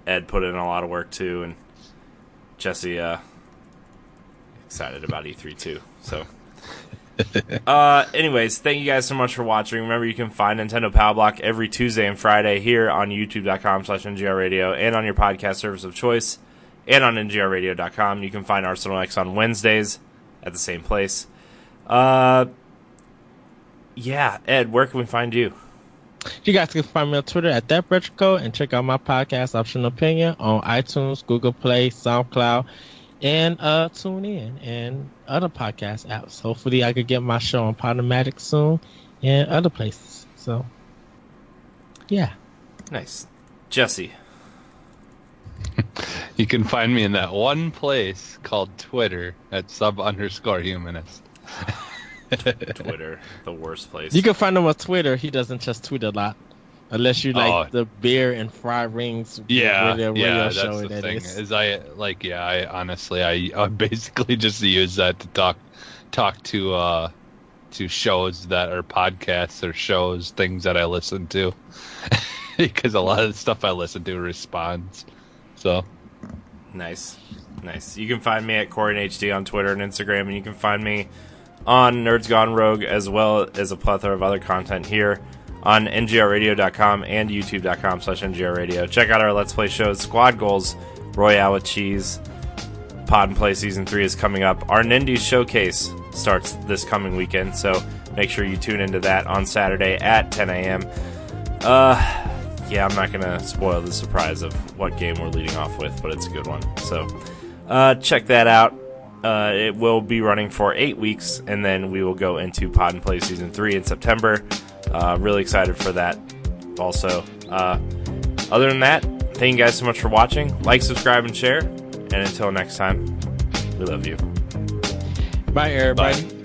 Ed put in a lot of work too, and Jesse uh, excited about E3 too. So, uh, anyways, thank you guys so much for watching. Remember, you can find Nintendo Power Block every Tuesday and Friday here on YouTube.com/slash NGR Radio and on your podcast service of choice, and on NGRRadio.com. You can find Arsenal X on Wednesdays at the same place. Uh, yeah, Ed, where can we find you? You guys can find me on Twitter at that retro and check out my podcast Optional Opinion on iTunes, Google Play, SoundCloud, and uh tune in and other podcast apps. Hopefully I could get my show on Podomatic soon and other places. So yeah. Nice, Jesse. You can find me in that one place called Twitter at sub underscore humanist. Twitter, the worst place. You can find him on Twitter. He doesn't just tweet a lot. Unless you like Oh. the beer and fry rings Yeah, radio, radio yeah, that's show the that thing. is. Is I like, yeah, I honestly, I, I basically just use that to talk, talk to, uh, to shows that are podcasts or shows, things that I listen to, because a lot of the stuff I listen to responds. So Nice. Nice. You can find me at Corey HD on Twitter and Instagram, and you can find me on Nerds Gone Rogue as well as a plethora of other content here on ngrradio.com and youtube.com slash ngrradio. Check out our Let's Play shows, Squad Goals, Royale with Cheese, Pod and Play Season 3 is coming up. Our Nindies Showcase starts this coming weekend, so make sure you tune into that on Saturday at 10 a.m. Uh, yeah, I'm not gonna spoil the surprise of what game we're leading off with, but it's a good one. So, uh, check that out. Uh, it will be running for eight weeks, and then we will go into Pod and Play Season Three in September. Uh, really excited for that. Also, uh, other than that, thank you guys so much for watching. Like, subscribe, and share. And until next time, we love you. Bye, everybody. Bye.